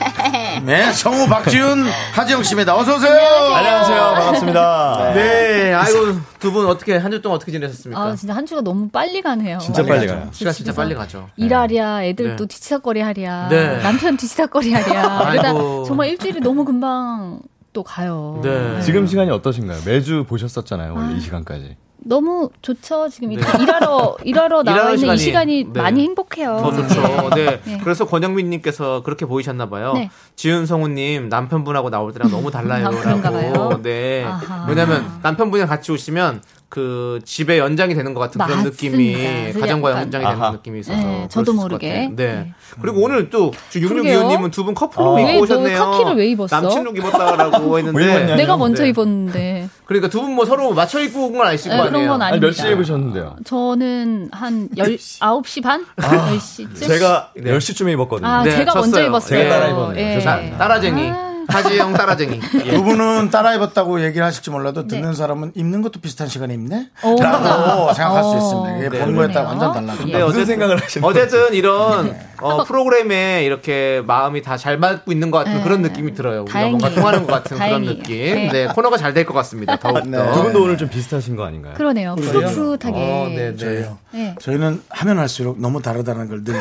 네 성우 박지훈 하지영 씨입니다 어서 오세요 안녕하세요. 반갑습니다. 네, 아이고 두 분 어떻게 한 주 동안 어떻게 지내셨습니까? 아 진짜 한 주가 너무 빨리 가네요. 진짜 빨리 가요. 시간 진짜 빨리 가죠. 일하랴, 애들 네. 또 뒤치다거리 하랴, 네. 남편 뒤치다거리 하랴. 그러다. 정말 일주일이 너무 금방 또 가요. 네. 지금 시간이 어떠신가요? 매주 보셨었잖아요. 원래 이 시간까지. 너무 좋죠. 지금 이렇게 일하러 일하러 나와 있는 이 시간이, 시간이 네. 많이 행복해요. 더 좋죠. 네. 네. 그래서 권영민님께서 그렇게 보이셨나 봐요. 네. 지윤 성우님 남편분하고 나올 때랑 너무 달라요. 아. 라고. 네. 왜냐면 남편분이랑 같이 오시면 그 집의 연장이 되는 것 같은 그런 맞습니다. 느낌이 가정과 약간- 연장이 되는 아하. 느낌이 있어서 네, 저도 모르게. 네. 네. 그리고 오늘 또. 6625님은 두 분 커플로 아. 입고 오셨네요. 카키를 왜 입었어? 남친룩 입었다라고 왜 했는데? 내가 먼저 네. 입었는데 그러니까 두 분 뭐 서로 맞춰 입고 온 건 아니실 네, 거 그런 아니에요. 건 아니, 아닙니다. 몇 시에 입으셨는데요? 저는 한 10, 9시 반? 10시쯤? 제가 네. 10시쯤에 입었거든요. 아, 네, 제가 먼저 쳤어요. 입었어요. 제가 따라 입었네요. 예. 죄송합니다. 따라쟁이. 하지영 따라쟁이. 예. 두 분은 따라 입었다고 얘기를 하실지 몰라도 듣는 네. 사람은 입는 것도 비슷한 시간에 입네? 오. 라고 생각할 수 어. 있습니다. 이게 네. 보는 거에 따라. 완전 달라요. 근데 무슨 어쨌든- 생각을 하시는 어쨌든 이런 어, 프로그램에 이렇게 마음이 다 잘 맞고 있는 것 같은 네. 그런 느낌이 들어요. 우리가 다행이에요. 뭔가 통하는 것 같은 그런 다행이에요. 느낌. 네. 네, 코너가 잘 될 것 같습니다. 더욱더. 네. 두 분도 오늘 좀 비슷하신 거 아닌가요? 그러네요. 푸릇푸릇하게. 어, 네, 네. 저희요. 네. 저희는 하면 할수록 너무 다르다는 걸 늘.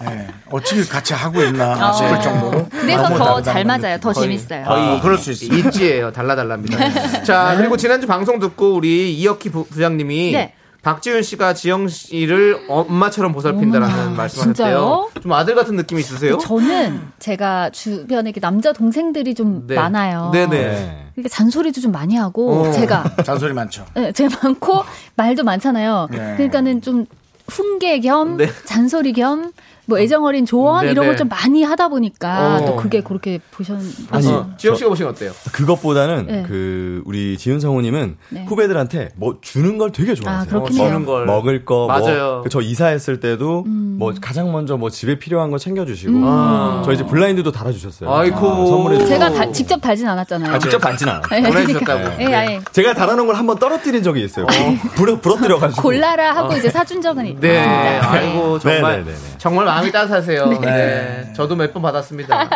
네. 어떻게 같이 하고 있나 싶을 정도로. 그래서 더잘걸 맞아요. 더 거의- 재밌어요. 거의 아, 그럴 수 있어요. 일지예요. 달라달랍니다. 자, 그리고 지난주 방송 듣고 우리 이혁희 부, 부장님이 네. 박지윤 씨가 지영 씨를 엄마처럼 보살핀다라는 어머나, 말씀하셨대요. 진짜요? 좀 아들 같은 느낌이 있으세요? 저는 제가 주변에 남자 동생들이 좀 네. 많아요. 네네. 네. 그러니까 잔소리도 좀 많이 하고 어. 제가 잔소리 많죠. 네, 제가 많고 말도 많잖아요. 네. 그러니까는 좀 훈계 겸 네. 잔소리 겸 뭐 애정 어린 조언 네네. 이런 걸 좀 많이 하다 보니까 어. 또 그게 그렇게 보셨 아니, 어, 지영 씨가 보시면 어때요? 그것보다는 네. 그 우리 지윤 성우님은 네. 후배들한테 뭐 주는 걸 되게 좋아하세요. 아, 뭐 해요. 주는 걸. 먹을 거, 맞아요. 뭐, 저 이사했을 때도 음. 뭐 가장 먼저 뭐 집에 필요한 거 챙겨주시고 아. 저 이제 블라인드도 달아주셨어요. 아이고. 선물해 주셔서. 제가 다, 직접 달진 않았잖아요. 아, 직접 달진 않아. 네, 보내주셨다고. 그러니까, 예, 아예. 제가 달아놓은 걸 한번 떨어뜨린 적이 있어요. 불어, 부러뜨려가지고. 골라라 하고 이제 사준 적은 네, 있습니다. 아이고 정말 네, 네, 네, 네. 정말 마음이 따뜻하세요. 네. 저도 몇 번 받았습니다. 네.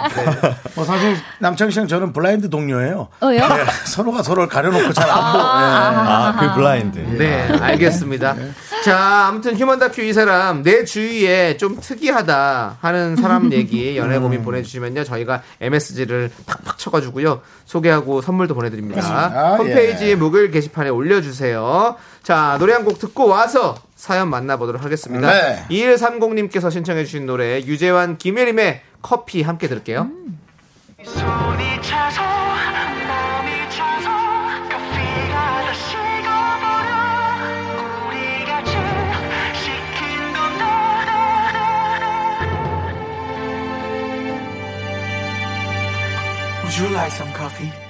뭐 사실 남창희 씨랑 저는 블라인드 동료예요. 어요? 네, 서로가 서로를 가려놓고 잘 안 보고. 아, 그 블라인드. 네, 알겠습니다. 자, 아무튼 휴먼 다큐 이 사람 내 주위에 좀 특이하다 하는 사람 얘기 연애 고민 보내주시면요 저희가 MSG를 팍팍 쳐가지고요 소개하고 선물도 보내드립니다. 그렇습니다. 홈페이지 예. 목요일 게시판에 올려주세요. 자, 노래 한 곡 듣고 와서 사연 만나보도록 하겠습니다. 네. 2130님께서 신청해주신 노래 유재환 김예림의 커피 함께 들을게요. Would you like some coffee?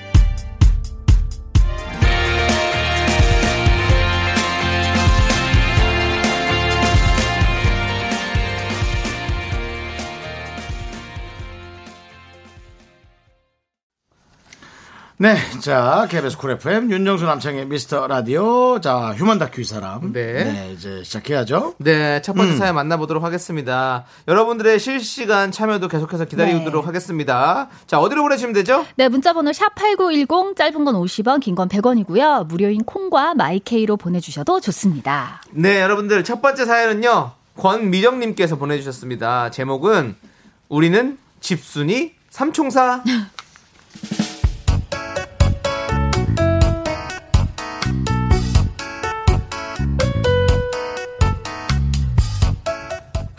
네, 자, KBS 쿨 FM, 윤정수 남창희의 미스터 라디오. 자, 휴먼 다큐 이 사람. 네. 이제 시작해야죠. 네, 첫 번째 음. 사연 만나보도록 하겠습니다. 여러분들의 실시간 참여도 계속해서 기다리도록 네. 하겠습니다. 자, 어디로 보내주시면 되죠? 네, 문자번호 샵 8910, 짧은 건 50원, 긴 건 100원이고요. 무료인 콩과 마이케이로 보내주셔도 좋습니다. 네, 여러분들 첫 번째 사연은요. 권미정님께서 보내주셨습니다. 제목은 우리는 집순이 삼총사.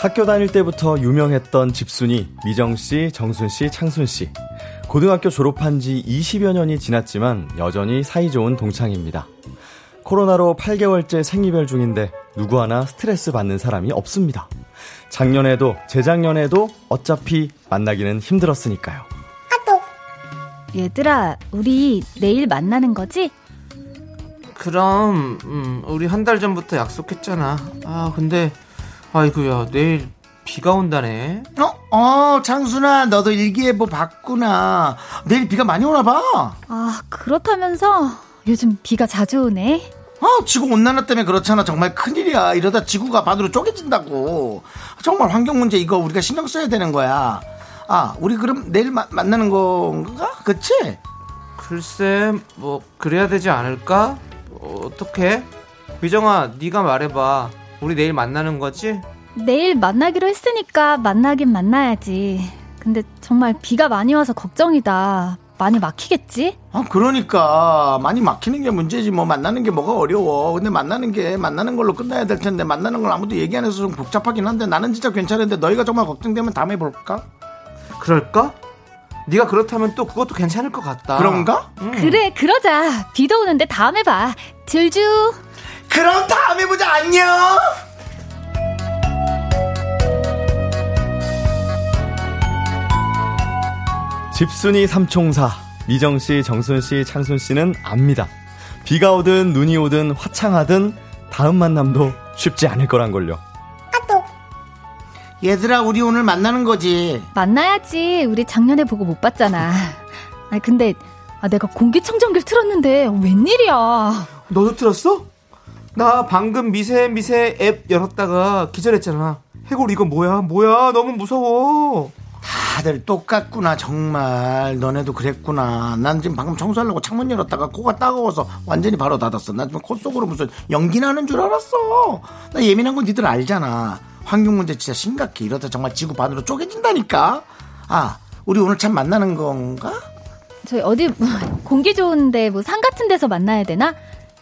학교 다닐 때부터 유명했던 집순이 미정 씨, 정순 씨, 창순 씨. 고등학교 졸업한 지 20여 년이 지났지만 여전히 사이좋은 동창입니다. 코로나로 8개월째 생이별 중인데 누구 하나 스트레스 받는 사람이 없습니다. 작년에도 재작년에도 어차피 만나기는 힘들었으니까요. 얘들아, 우리 내일 만나는 거지? 그럼 음, 우리 한 달 전부터 약속했잖아. 아 근데 아이고야 내일 비가 온다네. 어, 어, 창순아, 너도 일기예보 봤구나. 내일 비가 많이 오나 봐. 아, 그렇다면서 요즘 비가 자주 오네. 아, 지구 온난화 때문에 그렇잖아. 정말 큰일이야. 이러다 지구가 반으로 쪼개진다고. 정말 환경 문제 이거 우리가 신경 써야 되는 거야. 아, 우리 그럼 내일 마- 만나는 건가? 그치? 글쎄 뭐 그래야 되지 않을까? 어, 어떻게? 미정아 네가 말해봐. 우리 내일 만나는 거지? 내일 만나기로 했으니까 만나긴 만나야지. 근데 정말 비가 많이 와서 걱정이다. 많이 막히겠지? 아, 그러니까. 많이 막히는 게 문제지. 뭐, 만나는 게 뭐가 어려워. 근데 만나는 게 만나는 걸로 끝나야 될 텐데, 만나는 걸 아무도 얘기 안 해서 좀 복잡하긴 한데, 나는 진짜 괜찮은데, 너희가 정말 걱정되면 다음에 볼까? 그럴까? 네가 그렇다면 또 그것도 괜찮을 것 같다. 그런가? 그래, 그러자. 비도 오는데 다음에 봐. 질주. 그럼 다음에 보자. 안녕! 집순이 삼총사 미정 씨, 정순 씨, 창순 씨는 압니다. 비가 오든 눈이 오든 화창하든 다음 만남도 쉽지 않을 거란 걸요. 얘들아, 우리 오늘 만나는 거지. 만나야지. 우리 작년에 보고 못 봤잖아. 아 근데 아, 내가 공기청정기를 틀었는데 웬일이야. 너도 들었어? 나 방금 미세 미세 앱 열었다가 기절했잖아. 해골 이거 뭐야? 뭐야? 너무 무서워. 다들 똑같구나, 정말. 너네도 그랬구나. 난 지금 방금 청소하려고 창문 열었다가 코가 따가워서 완전히 바로 닫았어. 난 지금 코 속으로 무슨 연기 나는 줄 알았어. 나 예민한 건 니들 알잖아. 환경 문제 진짜 심각해. 이러다 정말 지구 반으로 쪼개진다니까. 아, 우리 오늘 참 만나는 건가? 저희 어디 뭐, 공기 좋은데 뭐 산 같은 데서 만나야 되나?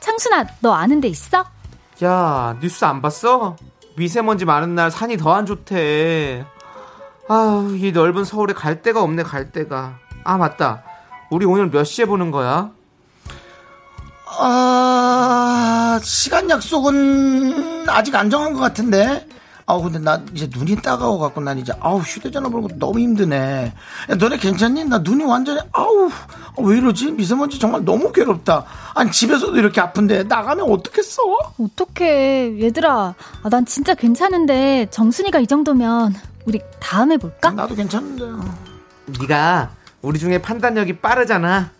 창순아, 너 아는 데 있어? 야 뉴스 안 봤어? 미세먼지 많은 날 산이 더 안 좋대. 아우 이 넓은 서울에 갈 데가 없네 갈 데가. 아 맞다. 우리 오늘 몇 시에 보는 거야? 아, 시간 약속은 아직 안 정한 것 같은데. 아우, 근데 나 이제 눈이 따가워 갖고 난 이제, 아우, 휴대전화 보는 거 너무 힘드네. 야, 너네 괜찮니? 나 눈이 완전히, 아우, 아, 왜 이러지? 미세먼지 정말 너무 괴롭다. 아니, 집에서도 이렇게 아픈데 나가면 어떡했어? 어떡해. 얘들아, 아, 난 진짜 괜찮은데 정순이가 이 정도면 우리 다음에 볼까? 나도 괜찮은데. 네가 우리 중에 판단력이 빠르잖아.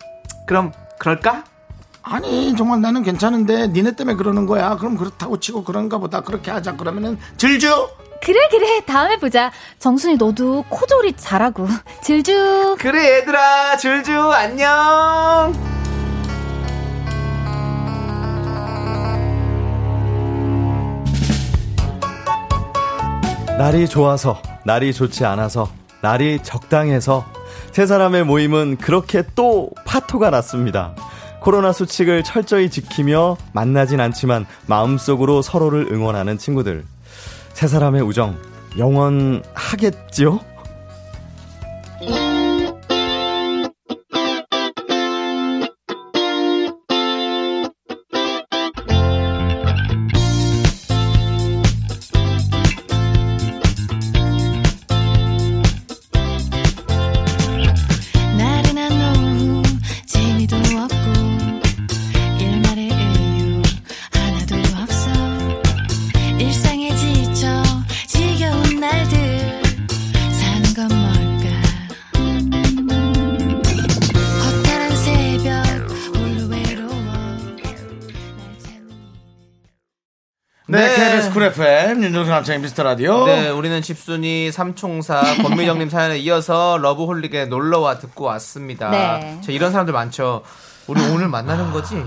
그럼 그럴까? 아니, 정말 나는 괜찮은데 니네 때문에 그러는 거야. 그럼 그렇다고 치고 그런가 보다. 그렇게 하자. 그러면은, 질주! 그래, 그래. 다음에 보자. 정순이 너도 코조리 잘하고. 질주. 그래 얘들아 줄줄 안녕. 날이 좋아서, 날이 좋지 않아서, 날이 적당해서 세 사람의 모임은 그렇게 또 파토가 났습니다. 코로나 수칙을 철저히 지키며 만나진 않지만 마음속으로 서로를 응원하는 친구들. 세 사람의 우정 영원하겠지요? 윤정수 남창의 미스터 라디오. 네, 우리는 집순이 삼총사 권미정님 사연에 이어서 러브홀릭의 놀러와 듣고 왔습니다. 네. 저 이런 사람들 많죠. 우리 오늘 만나는 거지?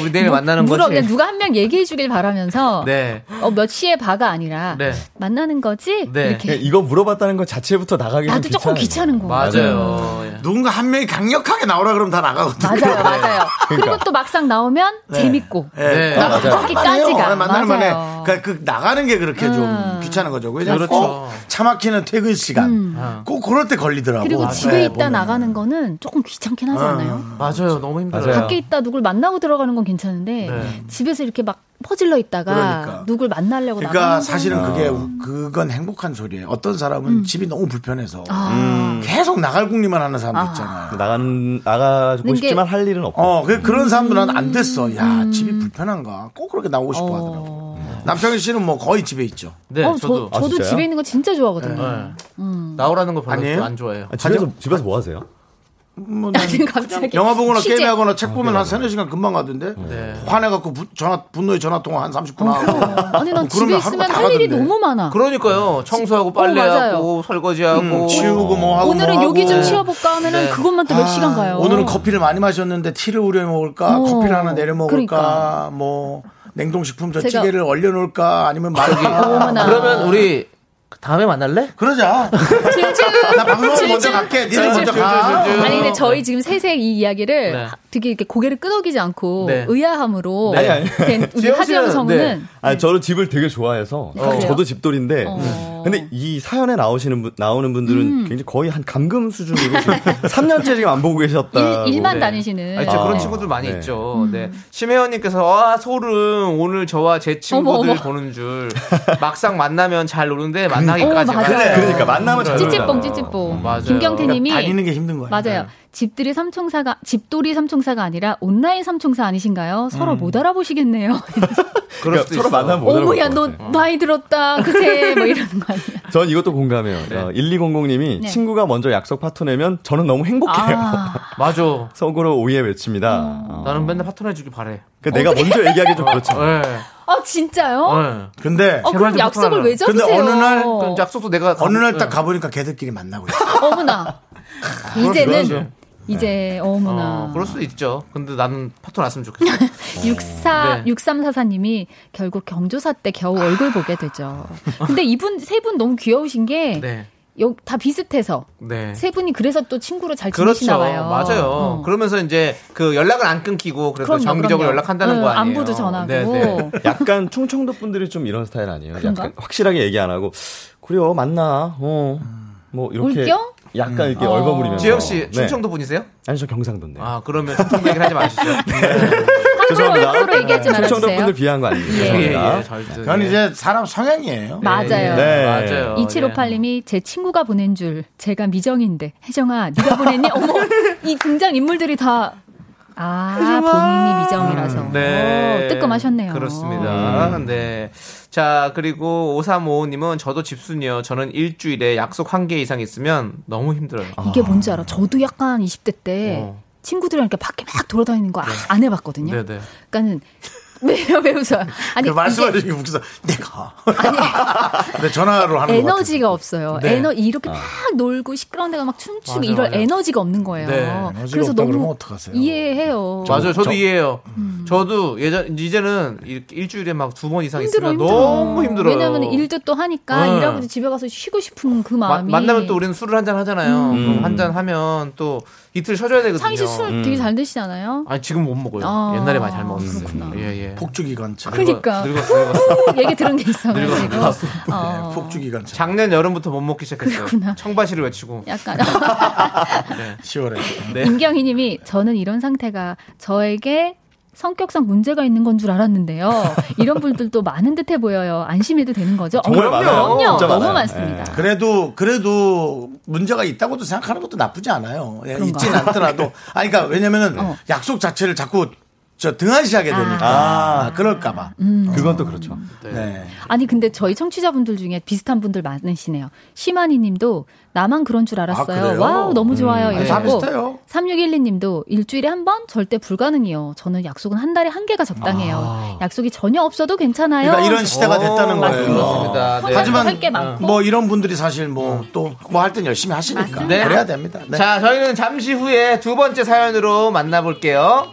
우리 내일 만나는 물어 거지. 누가 한 명 얘기해 주길 바라면서 네. 어, 몇 시에 봐가 아니라 네. 만나는 거지? 네. 이렇게 이거 물어봤다는 것 자체부터 나가기 좀 나도 조금. 귀찮은 거 맞아요. 예. 누군가 한 명이 강력하게 나오라 그러면 다 나가거든요. 맞아요, 맞아요. 그리고 또 막상 나오면 네. 재밌고 네. 네. 거기까지가 만날 만에 맞아요. 그, 그 나가는 게 그렇게 좀 음. 귀찮은 거죠. 왜냐면 그렇죠. 꼭차 막히는 퇴근 시간 꼭 그럴 때 걸리더라고. 그리고 네, 집에 있다 보면. 나가는 거는 조금 귀찮긴 하지 않아요? 맞아요. 너무 힘들어요. 맞아요. 밖에 있다 누굴 만나고 들어가는 건 괜찮은데 네. 집에서 이렇게 막 퍼질러 있다가 그러니까. 누굴 만나려고 그러니까 나가는 사실은 그게 그건 행복한 소리예요. 어떤 사람은 집이 너무 불편해서 음. 아. 계속 나갈 궁리만 하는 사람도 아. 있잖아요. 나가는 나가고 싶지만 할 일은 없고. 어, 그, 그런 사람들은 안 됐어. 야, 음. 집이 불편한가? 꼭 그렇게 나오고 싶어 하더라고. 어. 남창희 씨는 뭐 거의 집에 있죠. 네, 어, 저도. 저, 저도 진짜요? 집에 있는 거 진짜 좋아하거든요. 네. 음. 나오라는 거 별로 아니에요? 안 좋아해요. 아, 집에서 집에서 뭐 하세요? 뭐 갑자기 영화 보거나. 게임하거나 책 보면 한 세네 시간 금방 가던데. 네. 화내갖고 부- 전화, 분노의 전화 통화 한 30분 어, 하고. 그럼. 아니 난뭐 집에 있으면 할 일이. 너무 많아. 그러니까요. 청소하고 맞아요. 빨래하고 설거지하고 음, 치우고 뭐 하고. 오늘은 뭐 여기 좀 하고. 치워볼까 하면은 네. 그것만 또몇 아, 시간 가요. 오늘은 커피를 많이 마셨는데 티를 우려 먹을까? 어, 커피를 하나 내려 먹을까? 그러니까. 뭐 냉동식품 저 제가- 찌개를 얼려 놓을까? 아니면 말기. 그러면 우리 다음에 만날래? 그러자. 나 방송 먼저 갈게. 니네 먼저 가. 아니 근데 저희 지금 세색 이 이야기를 네. 되게 이렇게 고개를 끄덕이지 않고 네. 의아함으로 아니, 아니. 된 우리 지영 하지영 성우는 네. 아니 저는 집을 되게 좋아해서 그래요? 저도 집돌인데 어. 근데 이 사연에 나오시는 분, 나오는 분들은 음. 굉장히 거의 한 감금 수준으로 지금 3년째 지금 안 보고 계셨다. 일, 일만 네. 다니시는 아, 진짜 아. 그런 친구들 많이 네. 있죠. 네. 심혜원님께서, 아, 소름. 오늘 저와 제 친구들 어머, 어머. 보는 줄. 막상 만나면 잘 노는데 만나기까지. 어. 그래, 그러니까 만나면 잘 찌찌뽕 놀잖 아. 찌찌뽕. 맞아요. 김경태님이 다니는 게 힘든 거야. 맞아요. 집들이 삼총사가 집돌이 삼총사가 아니라 온라인 삼총사 아니신가요? 서로 못 알아보시겠네요. 그럴 그러니까 수도 서로. 만나면 못 어머야 알아볼 것너 같아요. 많이 들었다 그새 뭐 이러는 거 아니야? 전 이것도 공감해요. 어, 1200님이 네. 친구가 먼저 약속 파토 내면 저는 너무 행복해요. 아, 맞아. 속으로 오해 외칩니다. 어. 나는 맨날 파트너 해주길 바래. 그 내가 먼저 얘기하기 좀 그렇죠. 네. 아 진짜요? 네. 근데 어, 그럼 약속을. 왜 근데 잡으세요? 어느 날 그럼 약속도 내가. 어느 날 네. 딱 가보니까 걔들끼리 만나고 있어. 어머나. 이제는 그러죠. 이제 어머나. 어, 그럴 수도 있죠. 근데 나는 파토 났으면 좋겠어. 64 네. 6344님이 결국 경조사 때 겨우 얼굴 보게 되죠. 근데 이분 세 분 너무 귀여우신 게 네. 여- 다 비슷해서 네. 세 분이 그래서 또 친구로 잘 그렇죠. 지내시나 봐요. 맞아요. 어. 그러면서 이제 그 연락을 안 끊기고 그럼요, 정기적으로 그럼요. 연락한다는 응, 거 아니에요. 안부도 전하고. 네, 네. 약간 충청도 분들이 좀 이런 스타일 아니에요? 그런가? 약간 확실하게 얘기 안 하고 그래요 만나 어. 뭐 이렇게 올겨? 약간 이렇게 어. 얼버무리면서 지영 씨 네. 충청도 분이세요? 아니 저 경상도인데 아 그러면 충청도 얘기를 하지 마시죠. 함 부로 함부로 얘기하지 충청도 말아주세요. 분들 비하한 거 아닙니다. 예. 예, 죄송합니다. 예, 잘 들- 그건 예. 이제 사람 성향이에요. 맞아요. 네. 맞아요. 2758님이 제 친구가 보낸 줄 제가 미정인데 혜정아 네가 보냈니? 어머 이 등장 인물들이 다 아, 본인이 미정이라서. 네. 오, 뜨끔하셨네요. 그렇습니다. 네. 자, 그리고 5355님은 저도 집순이요. 저는 일주일에 약속 한 개 이상 있으면 너무 힘들어요. 이게 뭔지 알아? 저도 약간 20대 때 어. 친구들이랑 이렇게 밖에 막 돌아다니는 거 안 해봤거든요. 네네. 그러니까는 왜요, 왜 웃어요? 아니, 그 말씀하시는 게 웃겨서 내가. 근데 전화로 하는 거 에너지가 없어요. 네. 에너 이렇게 막 놀고 시끄러운 데가 막 춤추고 맞아, 이럴 맞아. 에너지가 없는 거예요. 네. 에너지가 그래서 너무 어떡하세요? 이해해요. 맞아요. 저도 저- 이해해요. 저도 예전, 이제는 일- 일주일에 막 두 번 이상 힘들어, 있으면 힘들어. 너무 힘들어요. 왜냐면 일도 또 하니까 네. 일하고 집에 가서 쉬고 싶은 그 마- 마음이. 만나면 또 우리는 술을 한 잔 하잖아요. 그럼 한잔 하면 또 이틀 쉬어줘야 되거든요. 상희 씨술 되게 잘 드시잖아요. 아니, 지금 못 먹어요. 아, 옛날에 많이 잘 먹었어요. 그렇구나. 예, 예. 폭주기관차. 그러니까. 늙었어, 늙었어. 얘기 들은 게 있어가지고. 어, 폭주기관차. 작년 여름부터 못 먹기 시작했어요. 그렇구나. 청바시를 외치고. 약간 10월에. 네. 임경희님이 저는 이런 상태가 저에게 성격상 문제가 있는 건 줄 알았는데요. 이런 분들도 많은 듯해 보여요. 안심해도 되는 거죠? 정말 어, 많아요. 그럼요. 진짜 너무 많아요. 많습니다. 그래도 그래도 문제가 있다고도 생각하는 것도 나쁘지 않아요. 예, 있진 않더라도. 아니 그러니까 왜냐면은 어. 약속 자체를 자꾸 저 등한시하게 되니까 아, 그럴까봐. 그건 또 그렇죠. 네. 아니 근데 저희 청취자분들 중에 비슷한 분들 많으시네요. 시마니 님도 나만 그런 줄 아, 알았어요. 그래요? 와우 너무 좋아요. 아니, 다 이러고 비슷해요. 3612 님도 일주일에 한 번 절대 불가능이요. 저는 약속은 한 달에 한 개가 적당해요. 약속이 전혀 없어도 괜찮아요. 그러니까 이런 시대가 됐다는 거예요. 맞습니다. 네. 하지만 할게 많고. 뭐 이런 분들이 사실 뭐 또 뭐 할 땐 열심히 하시니까 네. 그래야 됩니다. 네. 자, 저희는 잠시 후에 두 번째 사연으로 만나볼게요.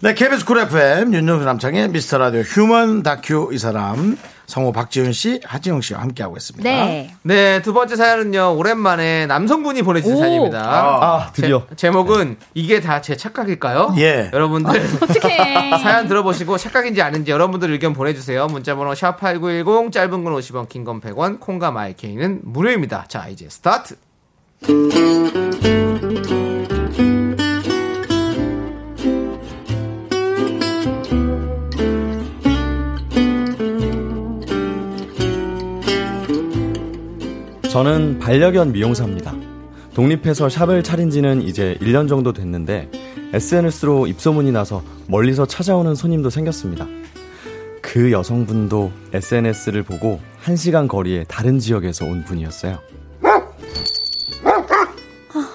네 KBS 쿨 FM 윤정수 남창희의 미스터 라디오 휴먼 다큐 이 사람 성우 박지훈 씨 하지영 씨와 함께하고 있습니다 네. 네, 두 번째 사연은요, 오랜만에 남성분이 보내주신 오. 사연입니다. 아, 드디어. 제, 제목은, 이게 다 제 착각일까요? 예. 여러분들, 어떡해. 사연 들어보시고 착각인지 아닌지 여러분들 의견 보내주세요. 문자번호 샵8910, 짧은 건 50원, 긴 건 100원, 콩과 마이케이는 무료입니다. 자, 이제 스타트! 저는 반려견 미용사입니다. 독립해서 샵을 차린 지는 이제 1년 정도 됐는데 SNS로 입소문이 나서 멀리서 찾아오는 손님도 생겼습니다. 그 여성분도 SNS를 보고 1시간 거리의 다른 지역에서 온 분이었어요.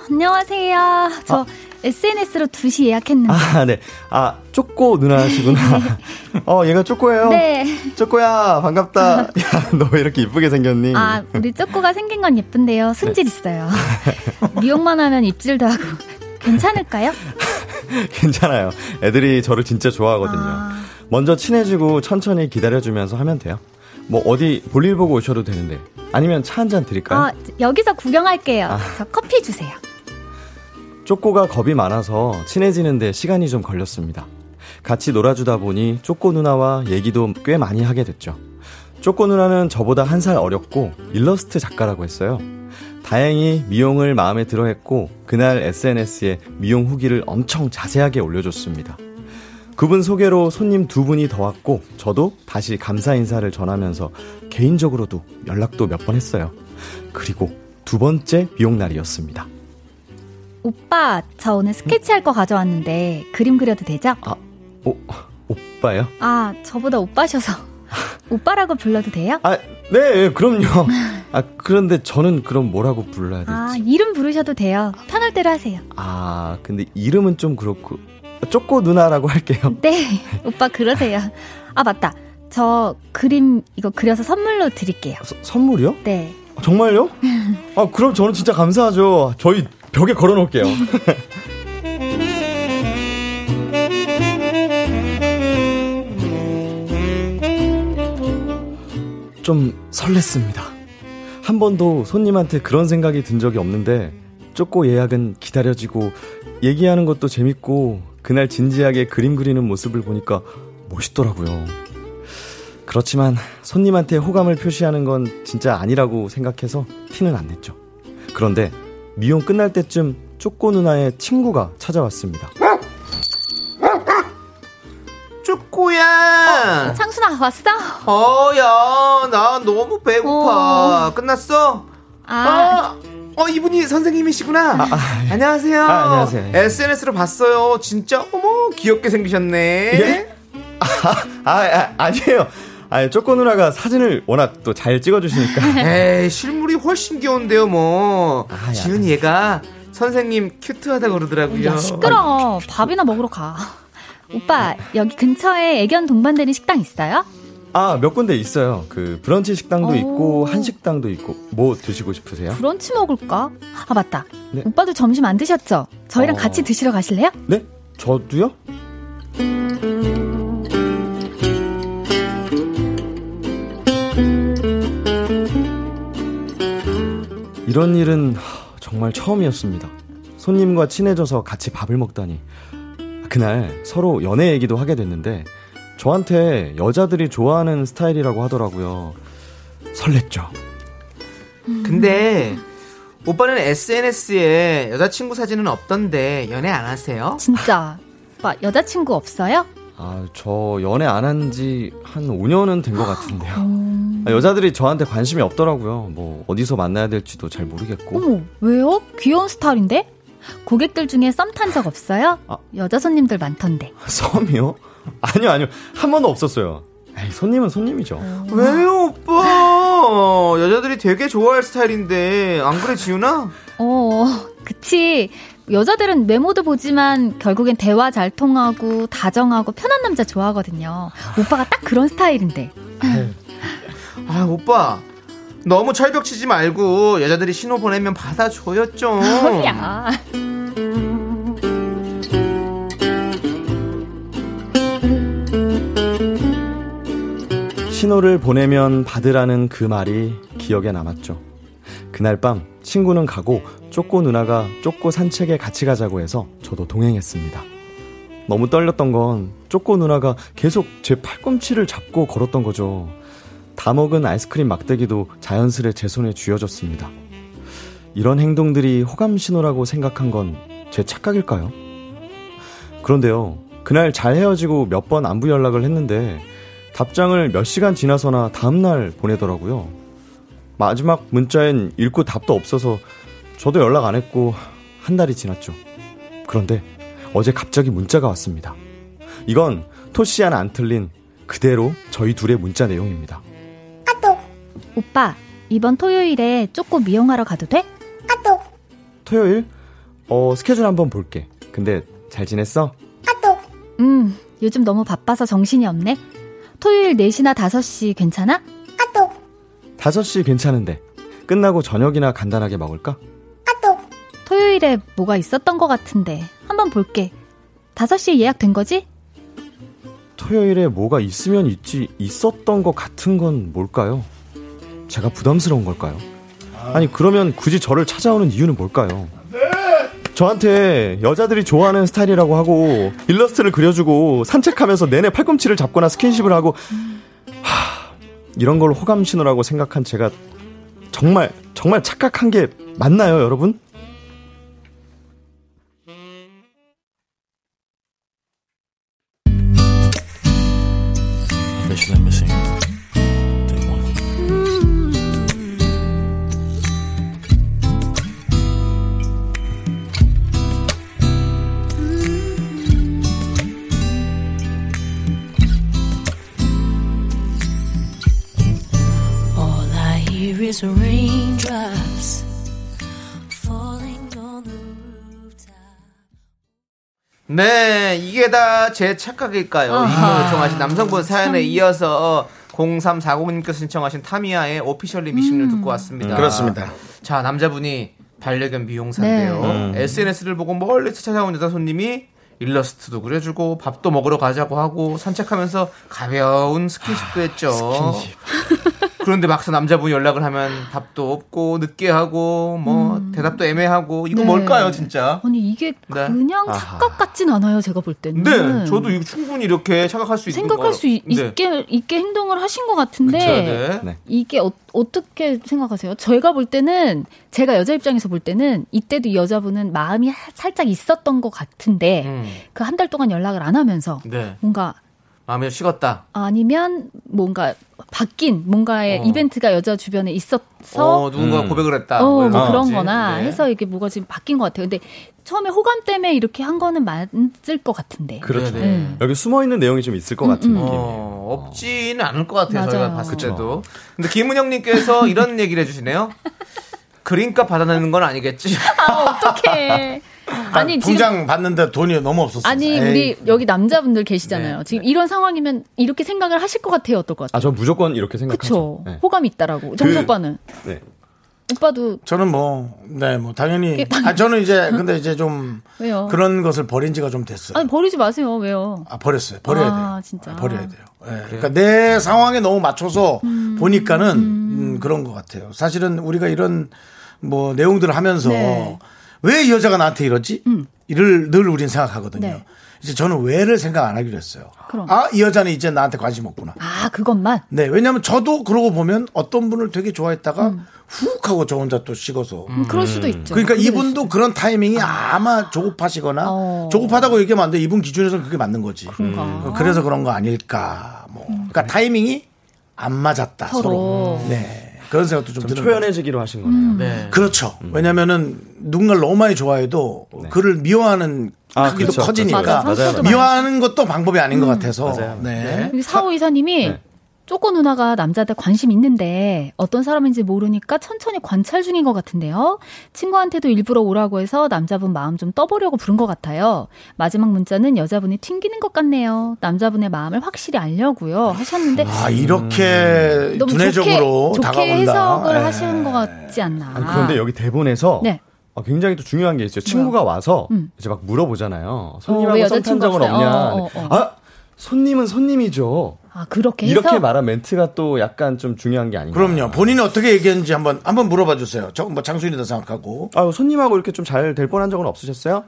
안녕하세요. 저 SNS로 2시 예약했는데. 아, 네. 아, 쪼꼬 누나시구나. 어, 얘가 쪼꼬예요. 네. 쪼꼬야, 반갑다. 야, 너 왜 이렇게 이쁘게 생겼니? 아, 우리 쪼꼬가 생긴 건 예쁜데요. 승질 있어요. 미용만 하면 입질도 하고. 괜찮을까요? 괜찮아요. 애들이 저를 진짜 좋아하거든요. 아. 먼저 친해지고 천천히 기다려주면서 하면 돼요. 뭐 어디 볼일 보고 오셔도 되는데 아니면 차 한 잔 드릴까요? 아, 여기서 구경할게요. 아. 저 커피 주세요. 쪼꼬가 겁이 많아서 친해지는데 시간이 좀 걸렸습니다. 같이 놀아주다 보니 쪼꼬 누나와 얘기도 꽤 많이 하게 됐죠. 쪼꼬 누나는 저보다 한 살 어렸고 일러스트 작가라고 했어요. 다행히 미용을 마음에 들어 했고 그날 SNS에 미용 후기를 엄청 자세하게 올려줬습니다. 그분 소개로 손님 두 분이 더 왔고 저도 다시 감사 인사를 전하면서 개인적으로도 연락도 몇 번 했어요. 그리고 두 번째 미용 날이었습니다. 오빠, 저 오늘 스케치할 거 가져왔는데 그림 그려도 되죠? 오, 오빠요? 아, 저보다 오빠셔서 오빠라고 불러도 돼요? 아, 네, 그럼요. 아, 그런데 저는 그럼 뭐라고 불러야 되지? 아, 이름 부르셔도 돼요. 편할 대로 하세요. 아, 근데 이름은 좀 그렇고. 쪼꼬 누나라고 할게요. 네, 오빠 그러세요. 아, 맞다. 저 그림 이거 그려서 선물로 드릴게요. 서- 선물이요? 네. 아, 정말요? 아, 그럼 저는 진짜 감사하죠. 저희 벽에 걸어 놓을게요. 좀 설렜습니다. 한 번도 손님한테 그런 생각이 든 적이 없는데 쪼꼬 예약은 기다려지고 얘기하는 것도 재밌고 그날 진지하게 그림 그리는 모습을 보니까 멋있더라고요. 그렇지만 손님한테 호감을 표시하는 건 진짜 아니라고 생각해서 티는 안 냈죠. 그런데 미용 끝날 때쯤 쪼꼬 누나의 친구가 찾아왔습니다. 쪼꼬야! 창순아, 왔어? 어, 야, 나 너무 배고파. 끝났어? 아, 어, 이분이 선생님이시구나. 안녕하세요. 아, 안녕하세요. SNS로 봤어요. 진짜, 어머, 귀엽게 생기셨네. 예? 아, 아 아니에요. 아, 쪼꼬 누나가 사진을 워낙 또 잘 찍어주시니까. 에이, 실물이 훨씬 귀여운데요, 뭐. 아, 야. 지훈이 얘가 선생님 큐트하다고 그러더라고요. 야, 시끄러. 밥이나 먹으러 가. 오빠, 여기 근처에 애견 동반되는 식당 있어요? 아, 몇 군데 있어요. 그 브런치 식당도 오. 있고 한식당도 있고. 뭐 드시고 싶으세요? 브런치 먹을까? 아, 맞다. 네. 오빠도 점심 안 드셨죠? 저희랑 어. 같이 드시러 가실래요? 네? 저도요? 이런 일은 하, 정말 처음이었습니다. 손님과 친해져서 같이 밥을 먹다니. 그날 서로 연애 얘기도 하게 됐는데 저한테 여자들이 좋아하는 스타일이라고 하더라고요. 설렜죠. 근데, 오빠는 SNS에 여자친구 사진은 없던데, 연애 안 하세요? 진짜. 오빠, 여자친구 없어요? 아, 저 연애 안 한 지 한 5년은 된 것 같은데요. 음. 아, 여자들이 저한테 관심이 없더라고요. 뭐, 어디서 만나야 될지도 잘 모르겠고. 어머, 왜요? 귀여운 스타일인데? 고객들 중에 썸 탄 적 없어요? 아. 여자 손님들 많던데. 썸이요? 아니요, 아니요. 한 번도 없었어요. 에이, 손님은 손님이죠. 왜요, 오빠? 여자들이 되게 좋아할 스타일인데 안 그래, 지훈아? 어, 그치. 여자들은 외모도 보지만 결국엔 대화 잘 통하고 다정하고 편한 남자 좋아하거든요. 오빠가 딱 그런 스타일인데. 아, 오빠. 너무 철벽 치지 말고 여자들이 신호 보내면 받아줘요 좀. 야. 신호를 보내면 받으라는 그 말이 기억에 남았죠. 그날 밤 친구는 가고 쪼꼬 누나가 쪼꼬 산책에 같이 가자고 해서 저도 동행했습니다. 너무 떨렸던 건 쪼꼬 누나가 계속 제 팔꿈치를 잡고 걸었던 거죠. 다 먹은 아이스크림 막대기도 자연스레 제 손에 쥐어졌습니다. 이런 행동들이 호감 신호라고 생각한 건 제 착각일까요? 그런데요, 그날 잘 헤어지고 몇 번 안부 연락을 했는데 답장을 몇 시간 지나서나 다음날 보내더라고요. 마지막 문자엔 읽고 답도 없어서 저도 연락 안 했고 한 달이 지났죠. 그런데 어제 갑자기 문자가 왔습니다. 이건 토시 하나 안 틀린 그대로 저희 둘의 문자 내용입니다. 오빠, 이번 토요일에 쪼꼬 미용하러 가도 돼? 토요일? 어, 스케줄 한번 볼게. 근데 잘 지냈어? 음, 요즘 너무 바빠서 정신이 없네. 토요일 4시나 5시 괜찮아? 5시 괜찮은데. 끝나고 저녁이나 간단하게 먹을까? 토요일에 뭐가 있었던 것 같은데. 한번 볼게. 5시에 예약된 거지? 토요일에 뭐가 있으면 있지, 있었던 것 같은 건 뭘까요? 제가 부담스러운 걸까요? 아니, 그러면 굳이 저를 찾아오는 이유는 뭘까요? 저한테 여자들이 좋아하는 스타일이라고 하고 일러스트를 그려주고 산책하면서 내내 팔꿈치를 잡거나 스킨십을 하고 하, 이런 걸 호감 신호라고 생각한 제가 정말 정말 착각한 게 맞나요, 여러분? Is raindrops falling on the rooftop. 네, 이게 다 제 착각일까요? 이걸 요청하신 남성분 사연에 이어서 0340님께서 신청하신 타미야의 오피셜리 미싱을 듣고 왔습니다. 음, 그렇습니다. 자, 남자분이 반려견 미용사인데요. 네. 음. SNS를 보고 멀리서 찾아온 여자 손님이 일러스트도 그려주고 밥도 먹으러 가자고 하고 산책하면서 가벼운 스킨십도 했죠. 그런데 막상 남자분이 연락을 하면 답도 없고 늦게 하고 뭐 대답도 애매하고 이거 네. 뭘까요, 진짜? 아니, 이게 네. 그냥. 착각 같진 않아요, 제가 볼 때는. 네, 저도 이거 충분히 이렇게 생각할 수 있는 생각할 거- 수 있, 네. 게 있게 행동을 하신 것 같은데 그쵸, 네. 네. 이게 어, 어떻게 생각하세요? 제가 볼 때는 제가 여자 입장에서 볼 때는 이때도 이 여자분은 마음이 하- 살짝 있었던 것 같은데 음. 그한 달 동안 연락을 안 하면서 네. 뭔가 마음이 식었다. 아니면 뭔가 바뀐 뭔가의 어. 이벤트가 여자 주변에 있었어 어, 누군가 음. 고백을 했다. 어, 뭐뭐 그런 거지. 거나 네. 해서 이게 뭐가 지금 바뀐 것 같아요. 근데 처음에 호감 때문에 이렇게 한 거는 맞을 것 같은데. 그렇죠. 네, 네. 음. 여기 숨어 있는 내용이 좀 있을 것 같은 음, 음. 느낌이에요. 어, 없지는 않을 것 같아요. 맞아요. 저희가 봤을 그쵸. 때도. 근데 김은영님께서 이런 얘기를 해주시네요. 그림값 받아내는 건 아니겠지. 아, 어떡해. 아니, 지금 통장 받는데 돈이 너무 없었어요. 아니 에이. 우리 여기 남자분들 계시잖아요. 네. 지금 이런 상황이면 이렇게 생각을 하실 것 같아요. 어떨 것 아, 같아요? 저 무조건 이렇게 생각하죠. 그쵸. 네. 호감 이 있다라고. 정수 그- 오빠는 네. 오빠도 저는 뭐, 네, 뭐, 당연히. 당- 아, 저는 이제, 근데 이제 좀, 왜요? 그런 것을 버린 지가 좀 됐어요. 아니 버리지 마세요. 왜요? 아, 버렸어요. 버려야 아, 돼요. 진짜. 아, 버려야 돼요. 예. 그러니까 내 상황에 너무 맞춰서 보니까는 음, 그런 것 같아요. 사실은 우리가 이런 뭐 내용들을 하면서 네. 왜 이 여자가 나한테 이러지? 이를 늘 우린 생각하거든요. 네. 이제 저는 왜를 생각 안 하기로 했어요. 그럼. 아, 이 여자는 이제 나한테 관심 없구나. 아 그것만. 네, 왜냐면 저도 그러고 보면 어떤 분을 되게 좋아했다가 훅 하고 저 혼자 또 식어서. 음, 그럴 수도 있죠. 그러니까 이분도 그런 타이밍이 아 마 조급하시거나 어. 조급하다고 얘기하면 안 돼. 이분 기준에서는 그게 맞는 거지. 그런가. 어, 그래서 그런 거 아닐까. 뭐. 그러니까 타이밍이 안 맞았다. 서로. 서로. 네. 그런 생각도 좀, 좀 드는 초연해지기로 하신 거네요. 음. 네. 그렇죠. 왜냐면은 누군가를 너무 많이 좋아해도 그를 미워하는 아, 크기도 그렇죠. 커지니까 맞아, 상처도 많이 미워하는 것도 방법이 아닌 것 같아서 맞아요. 네. 여기 사오 이사님이 네. 쪼꼬 누나가 남자한테 관심 있는데 어떤 사람인지 모르니까 천천히 관찰 중인 것 같은데요. 친구한테도 일부러 오라고 해서 남자분 마음 좀 떠보려고 부른 것 같아요. 마지막 문자는 여자분이 튕기는 것 같네요. 남자분의 마음을 확실히 알려고요. 하셨는데 아 이렇게 너무 두뇌적으로 좋게, 좋게 다가온다. 해석을 예. 하시는 것 같지 않나. 아니, 그런데 여기 대본에서 네. 어, 굉장히 또 중요한 게 있어요. 친구가 와서 음. 이제 막 물어보잖아요. 어, 왜 손님하고 썸탄 여자친구 적은? 없냐? 어, 어, 어. 아 손님은 손님이죠. 아 그렇게 해서 이렇게 말한 멘트가 또 약간 좀 중요한 게 아닌가. 그럼요. 본인이 어떻게 얘기했는지 한번 한번 물어봐 주세요. 저뭐 장수인이다 생각하고. 아 손님하고 이렇게 좀 잘 될 뻔한 적은 없으셨어요?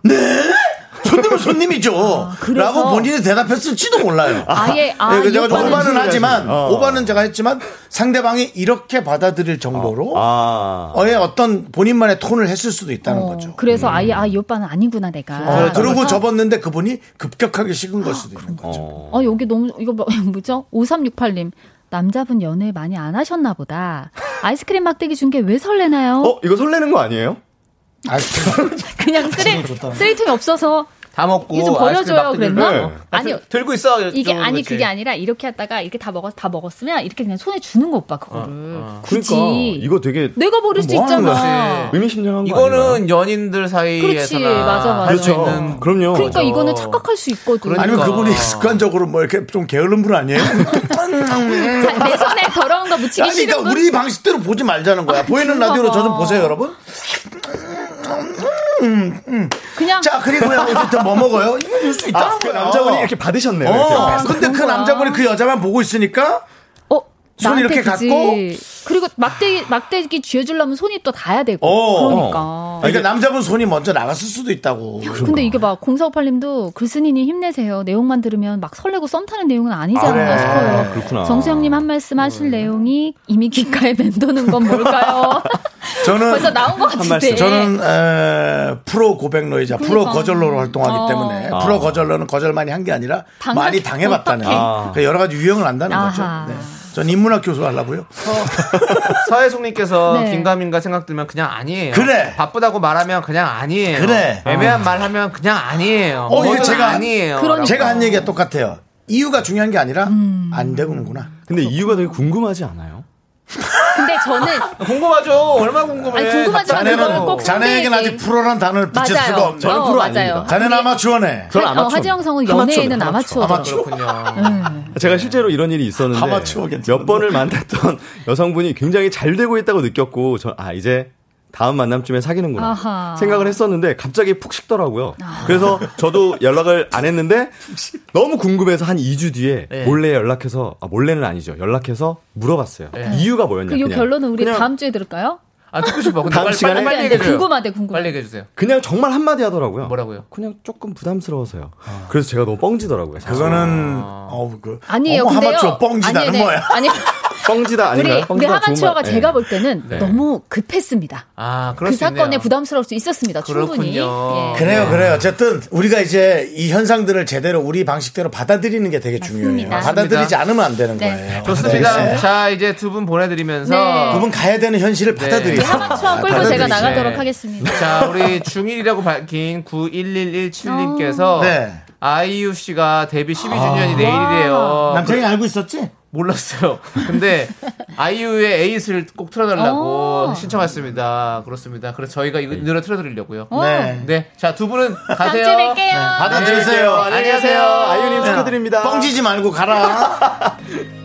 손님은 손님이죠. 그래서- 라고 본인이 대답했을지도 몰라요. 아예 아 네, 제가 오바는 하지만 어. 오바는 제가 했지만 상대방이 이렇게 받아들일 정도로 아. 어의 어떤 본인만의 톤을 했을 수도 있다는 어, 거죠. 그래서 아예 아 이 오빠는 아니구나 내가. 어, 그러고 그래서 접었는데 그분이 급격하게 식은 걸 수도 있는 거죠. 어. 어, 여기 너무, 이거 뭐, 뭐죠? 5368님. 남자분 연애 많이 안 하셨나 보다. 아이스크림 막대기 준 게 왜 설레나요? 어 이거 설레는 거 아니에요? 아, 그냥 쓰레, 쓰레기통이 없어서 다 먹고 이거 좀 버려줘요 그랬나? 네. 아니요. 들- 들고 있어. 이게 좀 아니 그렇지. 그게 아니라 이렇게 했다가 이렇게 다 먹어 다 먹었으면 이렇게 그냥 손에 주는 거 오빠 그거를 굳이 그러니까 이거 되게 내가 버릴 수 뭐 있잖아. 의미심장한 거? 이거는 연인들 사이에서나 그렇지, 맞아, 맞아. 할수 그렇죠. 있는 그럼요. 그러니까 맞아. 이거는 착각할 수 있거든. 그러니까. 아니면 그분이 습관적으로 뭐 이렇게 좀 게으른 분 아니에요? 자, 내 손에 더러운 거 묻히기 아니, 싫은 그러니까 분. 우리 방식대로 보지 말자는 거야. 보이는 라디오로 저좀 봐. 보세요, 여러분. 그냥 자, 그리고요, 어쨌든 뭐 먹어요? 이거 줄수 있다는 아, 그 거야. 남자분이 이렇게 받으셨네요. 어, 이렇게. 근데 그 거야. 남자분이 그 여자만 보고 있으니까 어 손 이렇게 그지. 갖고? 그리고 막대기 막대기 쥐어주려면 손이 또 닿아야 되고 어. 그러니까. 그러니까 남자분 손이 먼저 나갔을 수도 있다고. 근데 이게 막 0458님도 글쓴이님 힘내세요. 내용만 들으면 막 설레고 썸 타는 내용은 아니지 않나 아, 싶어요. 그렇구나. 정수영님 한 말씀 하실 내용이 이미 귓가에 맴도는 건 뭘까요? 저는 벌써 나온 것 같은데. 말씀. 저는 에, 프로 고백러이자 프로 그러니까. 거절러로 활동하기 어. 때문에 아. 프로 거절러는 거절만이 한 게 아니라 많이 당해봤다는. 아. 그 여러 가지 유형을 안다는. 거죠. 네. 전 인문학 교수 하려고요. 서혜숙님께서 네. 긴가민가 생각 들면 그냥 아니에요. 그래. 바쁘다고 말하면 그냥 아니에요. 그래. 애매한 말 하면 그냥 아니에요. 어, 이게 뭐든 제가- 아니에요. 그러니까. 제가 한 얘기가 똑같아요. 이유가 중요한 게 아니라 음. 안 되는구나. 근데 이유가 되게 궁금하지 않아요? 저는 궁금하죠. 얼마나 궁금해. 아니, 궁금하지만 답답해요. 그거는 꼭 자네에게는 상대에게- 아직 프로란 단어를 붙일 맞아요. 수가 없네. 저는 어, 프로 맞아요. 아닙니다. 자네는 아마추어네. 저는 어, 아마추어. 하지영 성은 연애에는 아마추어. 아마추어더라고요. 그렇군요. 제가 실제로 이런 일이 있었는데 아마추어 괜찮은데. 몇 번을 만났던 여성분이 굉장히 잘 되고 있다고 느꼈고 저아 이제 다음 만남쯤에 사귀는구나 아하. 생각을 했었는데 갑자기 푹 식더라고요. 그래서 저도 연락을 안 했는데 너무 궁금해서 한 2주 뒤에 네. 몰래 연락해서 아 몰래는 아니죠. 연락해서 물어봤어요. 이유가 뭐였냐? 그요 그냥. 결론은 우리 그냥, 다음 주에 들을까요? 아, 듣고 싶어. 근데 다음 빨리, 시간에? 빨리, 빨리 네, 얘기해줘요. 궁금하대, 궁금해. 빨리 얘기해주세요. 그냥 정말 한마디 하더라고요. 뭐라고요? 그냥 조금 부담스러워서요. 그래서 제가 너무 뻥지더라고요. 사실. 그거는 어우 그 아니에요. 근데요. 뻥지다는 아니, 네. 뭐야? 아니, 뻥지다 우리 아닌가요? 우리 말. 제가 네. 볼 때는 네. 너무 급했습니다. 아, 그럴 그. 사건에 부담스러울 수 있었습니다. 충분히. 그렇군요. 예. 그래요, 그래요. 어쨌든 우리가 이제 이 현상들을 제대로 우리 방식대로 받아들이는 게 되게 중요해요. 맞습니다. 받아들이지 않으면 안 되는 네. 거예요. 좋습니다. 네. 자, 이제 두 분 보내드리면서. 네. 두분 가야 되는 현실을 받아들이세요. 하마추어 끌고 제가. 나가도록 네. 하겠습니다. 자, 우리 중1이라고 밝힌 91117님께서 네. 아이유 씨가 데뷔 12주년이 내일이래요. 남편이 알고 있었지? 몰랐어요. 근데 아이유의 에잇을 꼭 틀어달라고 어. 신청했습니다. 그렇습니다. 그래서 저희가 이 노래 틀어드리려고요. 네. 네, 자 두 분은 가세요. 받아들이세요. 안녕히 가세요. 아이유님 야, 축하드립니다. 뻥지지 말고 가라.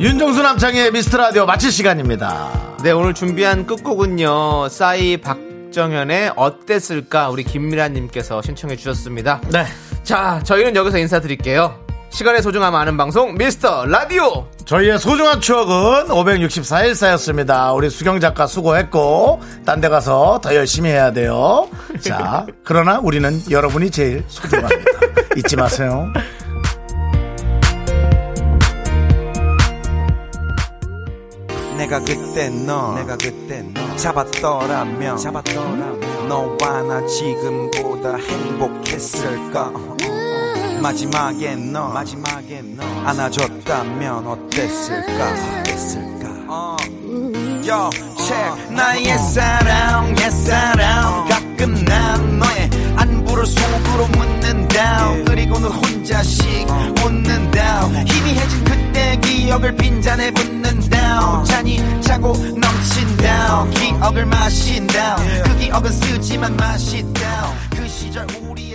윤정수 남창의 미스터 라디오 마칠 시간입니다. 네, 오늘 준비한 끝곡은요. 싸이 박정현의 어땠을까? 우리 김미라님께서 신청해 주셨습니다. 네. 자, 저희는 여기서 인사드릴게요. 시간의 소중함 아는 방송 미스터 라디오. 저희의 소중한 추억은 564일 쌓였습니다. 우리 수경 작가 수고했고, 딴 데 가서 더 열심히 해야 돼요. 자, 그러나 우리는 여러분이 제일 소중합니다. 잊지 마세요. 내가 그때 너 내가 그때 너 잡았더라면 잡았더라면 너와 나 지금보다 행복했을까 마지막에 너 마지막에 너 안아줬다면 어땠을까? 어땠을까? Yo, check. 나의 사랑 옛 사랑. 가끔 난 너의 안부를 속으로 묻는다 그리고는 혼자씩 웃는다 희미해진 그때 기억을 빈잔에 붓는다 잔이 차고 넘친다 기억을 마신다 그 기억은 쓰지만 마시다 그 시절 도수